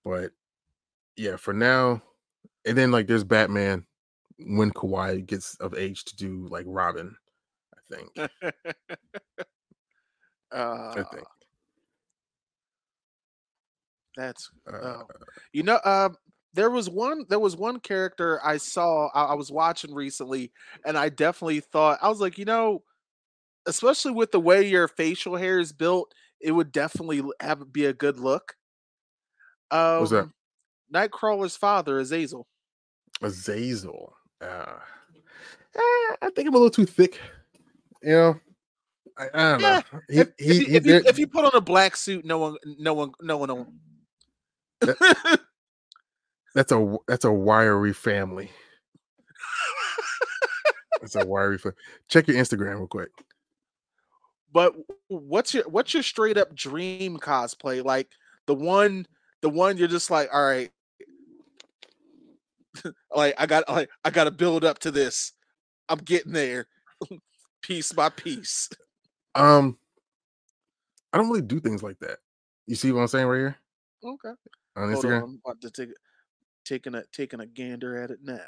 But yeah for now and then like there's batman when Kawhi gets of age to do like Robin, I think. I uh, think. that's Uh, oh. you know um there was one there was one character I saw I, I was watching recently and I definitely thought I was like you know especially with the way your facial hair is built it would definitely have be a good look. Um, What's that? Nightcrawler's father, Azazel. Azazel. Uh, eh, I think I'm a little too thick. You know, I, I don't Yeah, know. He, if, he, if, you, he- if, you, if you put on a black suit, no one, no one, no one. will- that's a that's a wiry family. That's a wiry. Fa- Check your Instagram real quick. but what's your what's your straight up dream cosplay? Like the one, the one you're just like, all right, like I got, like I got to build up to this. I'm getting there, piece by piece. Um, I don't really do things like that. You see what I'm saying right here Okay. on Hold Instagram? on, I'm about to take taking a taking a gander at it now.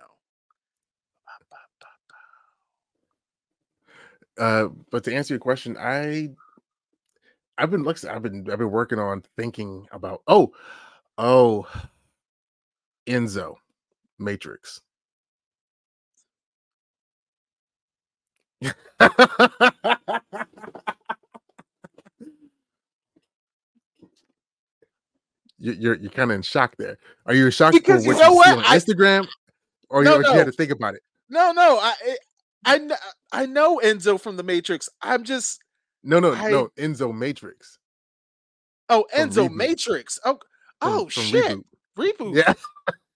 Uh, but to answer your question, I I've been like I've been I've been working on thinking about oh oh Enzo Matrix. You- You're you're kind of in shock there. Are you shocked Because for you know you what? on I- Instagram, or you, No, you had to think about it? No, no, I eh, I- I know Enzo from the Matrix. I'm just No, no, I- no. Enzo Matrix. oh Enzo Matrix. Oh from- oh from shit. Reboot. Reboot. Yeah.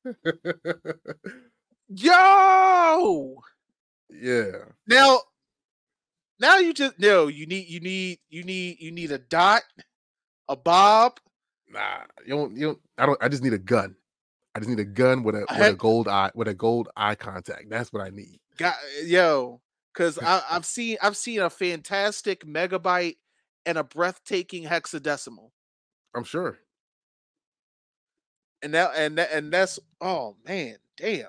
Yo. yeah. Now now you just no, you need you need you need you need a dot, a bob. Nah, you don't. You don't. I don't. I just need a gun. I just need a gun with a I with a gold eye with a gold eye contact. That's what I need. Got yo, because I've seen I've seen a fantastic megabyte and a breathtaking hexadecimal. I'm sure. And that and that and that's oh man, damn.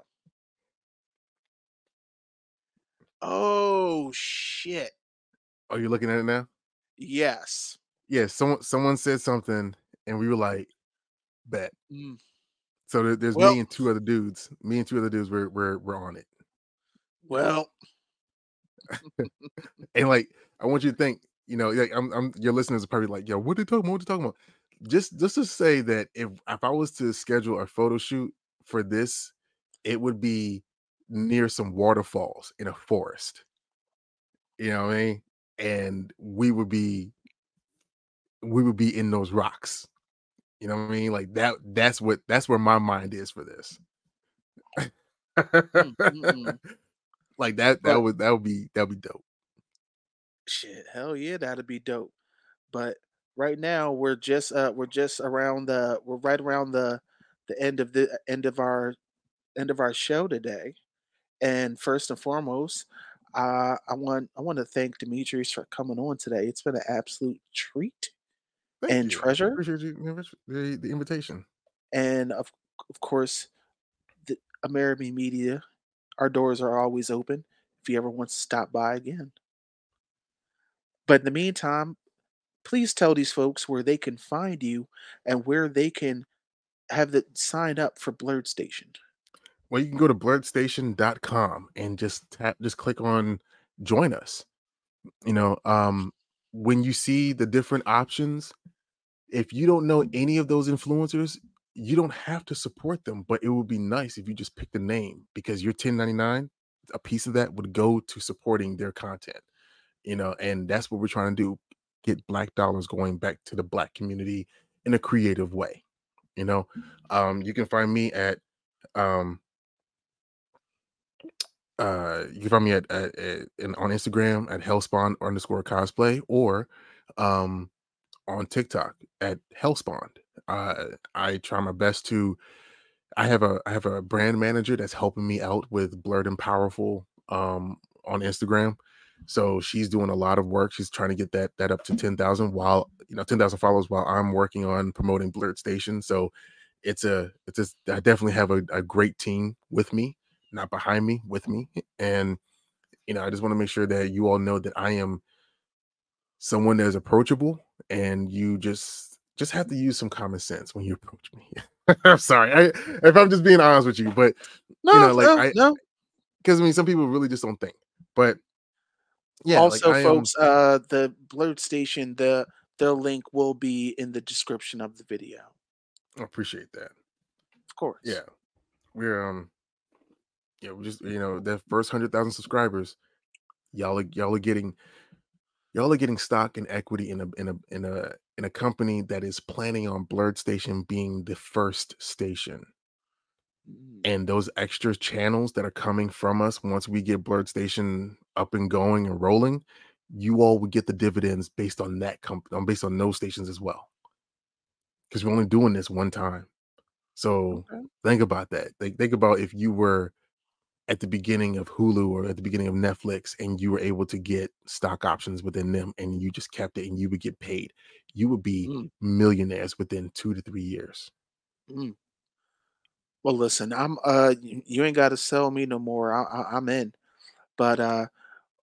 Oh shit. Are you looking at it now? Yes. Yeah. Someone someone said something, and we were like, "Bet." Mm. So there, there's Well- me and two other dudes. Me and two other dudes. We're we're we're on it. Well, And like, I want you to think. You know, like I'm, I'm your listeners are probably like, "Yo, what are they talking about? What they talking about?" Just just to say that if if I was to schedule a photo shoot for this, it would be near some waterfalls in a forest. You know what I mean? And we would be we would be in those rocks. You know what I mean? Like that that's what that's where my mind is for this. mm. like that that would that would be that would be dope. Shit, hell yeah, that'd be dope. But right now we're just uh we're just around the we're right around the the end of the end of our end of our show today. And first and foremost, uh I want I want to thank Demetrius for coming on today. It's been an absolute treat. Thank And you. I Treasure? Appreciate you the, the invitation. And of of course, the American Media, our doors are always open if you ever want to stop by again. But in the meantime, please tell these folks where they can find you and where they can have the sign up for Blerd Station. Well, you can go to blerdstation.com and just tap just click on join us. You know, um when you see the different options, if you don't know any of those influencers, you don't have to support them, but it would be nice if you just pick the name because your 1099, a piece of that would go to supporting their content. You know, and that's what we're trying to do, get black dollars going back to the black community in a creative way. You know, um you can find me at um uh you can find me at, at, at on instagram at hellspawn underscore cosplay or um on tiktok at hellspawn. Uh i try my best to i have a i have a brand manager that's helping me out with Blerd and powerful um on instagram so she's doing a lot of work she's trying to get that that up to 10,000 while you know 10,000 followers while i'm working on promoting Blerd Station so it's a it's a i definitely have a, a great team with me not behind me, with me. And you know, I just want to make sure that you all know that I am someone that is approachable and you just just have to use some common sense when you approach me. I'm sorry. I, if I'm just being honest with you, but No, know, like, no, I- no. because I mean some people really just don't think. But yeah, like, also, am- folks, uh, the Blerd Station, the the link will be in the description of the video. I appreciate that. Of course. Yeah. We're um yeah, we just you know, that first hundred thousand subscribers, y'all are y'all are getting y'all are getting stock and equity in a in a in a in a company that is planning on Blerd Station being the first station. Mm, And those extra channels that are coming from us once we get Blerd Station up and going and rolling, you all would get the dividends based on that comp um, based on those stations as well. Because we're only doing this one time. So okay. think about that. Think, think about if you were at the beginning of Hulu or at the beginning of Netflix and you were able to get stock options within them and you just kept it and you would get paid, you would be Mm. millionaires within two to three years. Well, listen, I'm uh, you, you ain't got to sell me no more. I, I, I'm in. But uh,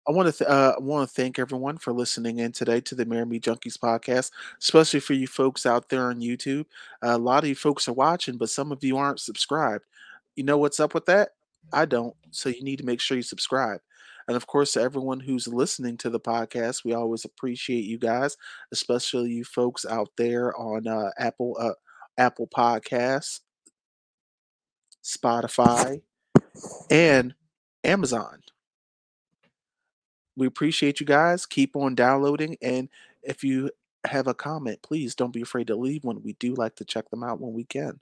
I want to th- uh, want to thank everyone for listening in today to the Amerime Junkies podcast, especially for you folks out there on YouTube. Uh, a lot of you folks are watching, but some of you aren't subscribed. You know what's up with that? I don't. So you need to make sure you subscribe. And of course, to everyone who's listening to the podcast, we always appreciate you guys, especially you folks out there on uh, Apple uh, Apple Podcasts, Spotify, and Amazon. We appreciate you guys. Keep on downloading. And if you have a comment, please don't be afraid to leave one. We do like to check them out when we can.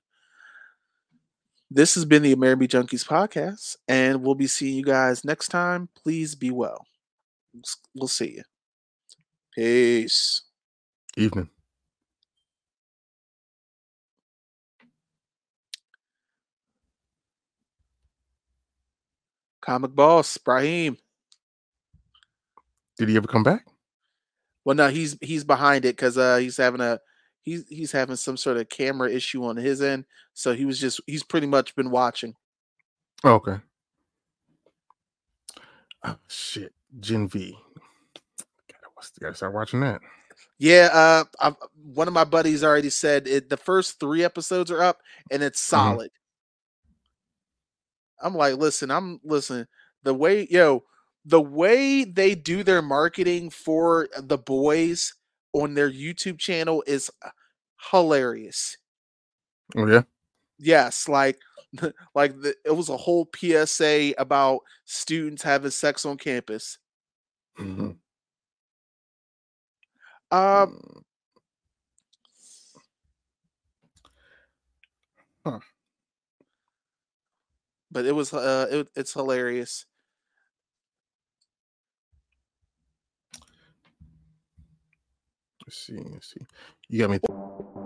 This has been the Amerime Junkies podcast, and we'll be seeing you guys next time. Please be well. We'll see you. Peace. Evening. Comic boss, Brahim. Did he ever come back? Well, no, he's he's behind it because uh he's having a he's he's having some sort of camera issue on his end. So he was just he's pretty much been watching. Oh, okay. Oh, shit. Gen V. Gotta, gotta start watching that. Yeah, uh, i one of my buddies already said it. The first three episodes are up, and it's solid. I'm like, listen, I'm listen. The way yo, the way they do their marketing for the boys on their YouTube channel is uh, hilarious. Oh, yeah. Yes, like like the, it was a whole PSA about students having sex on campus. Mhm. Uh, Mm. but it was uh, it, it's hilarious. Let's see. Let's see. You got me.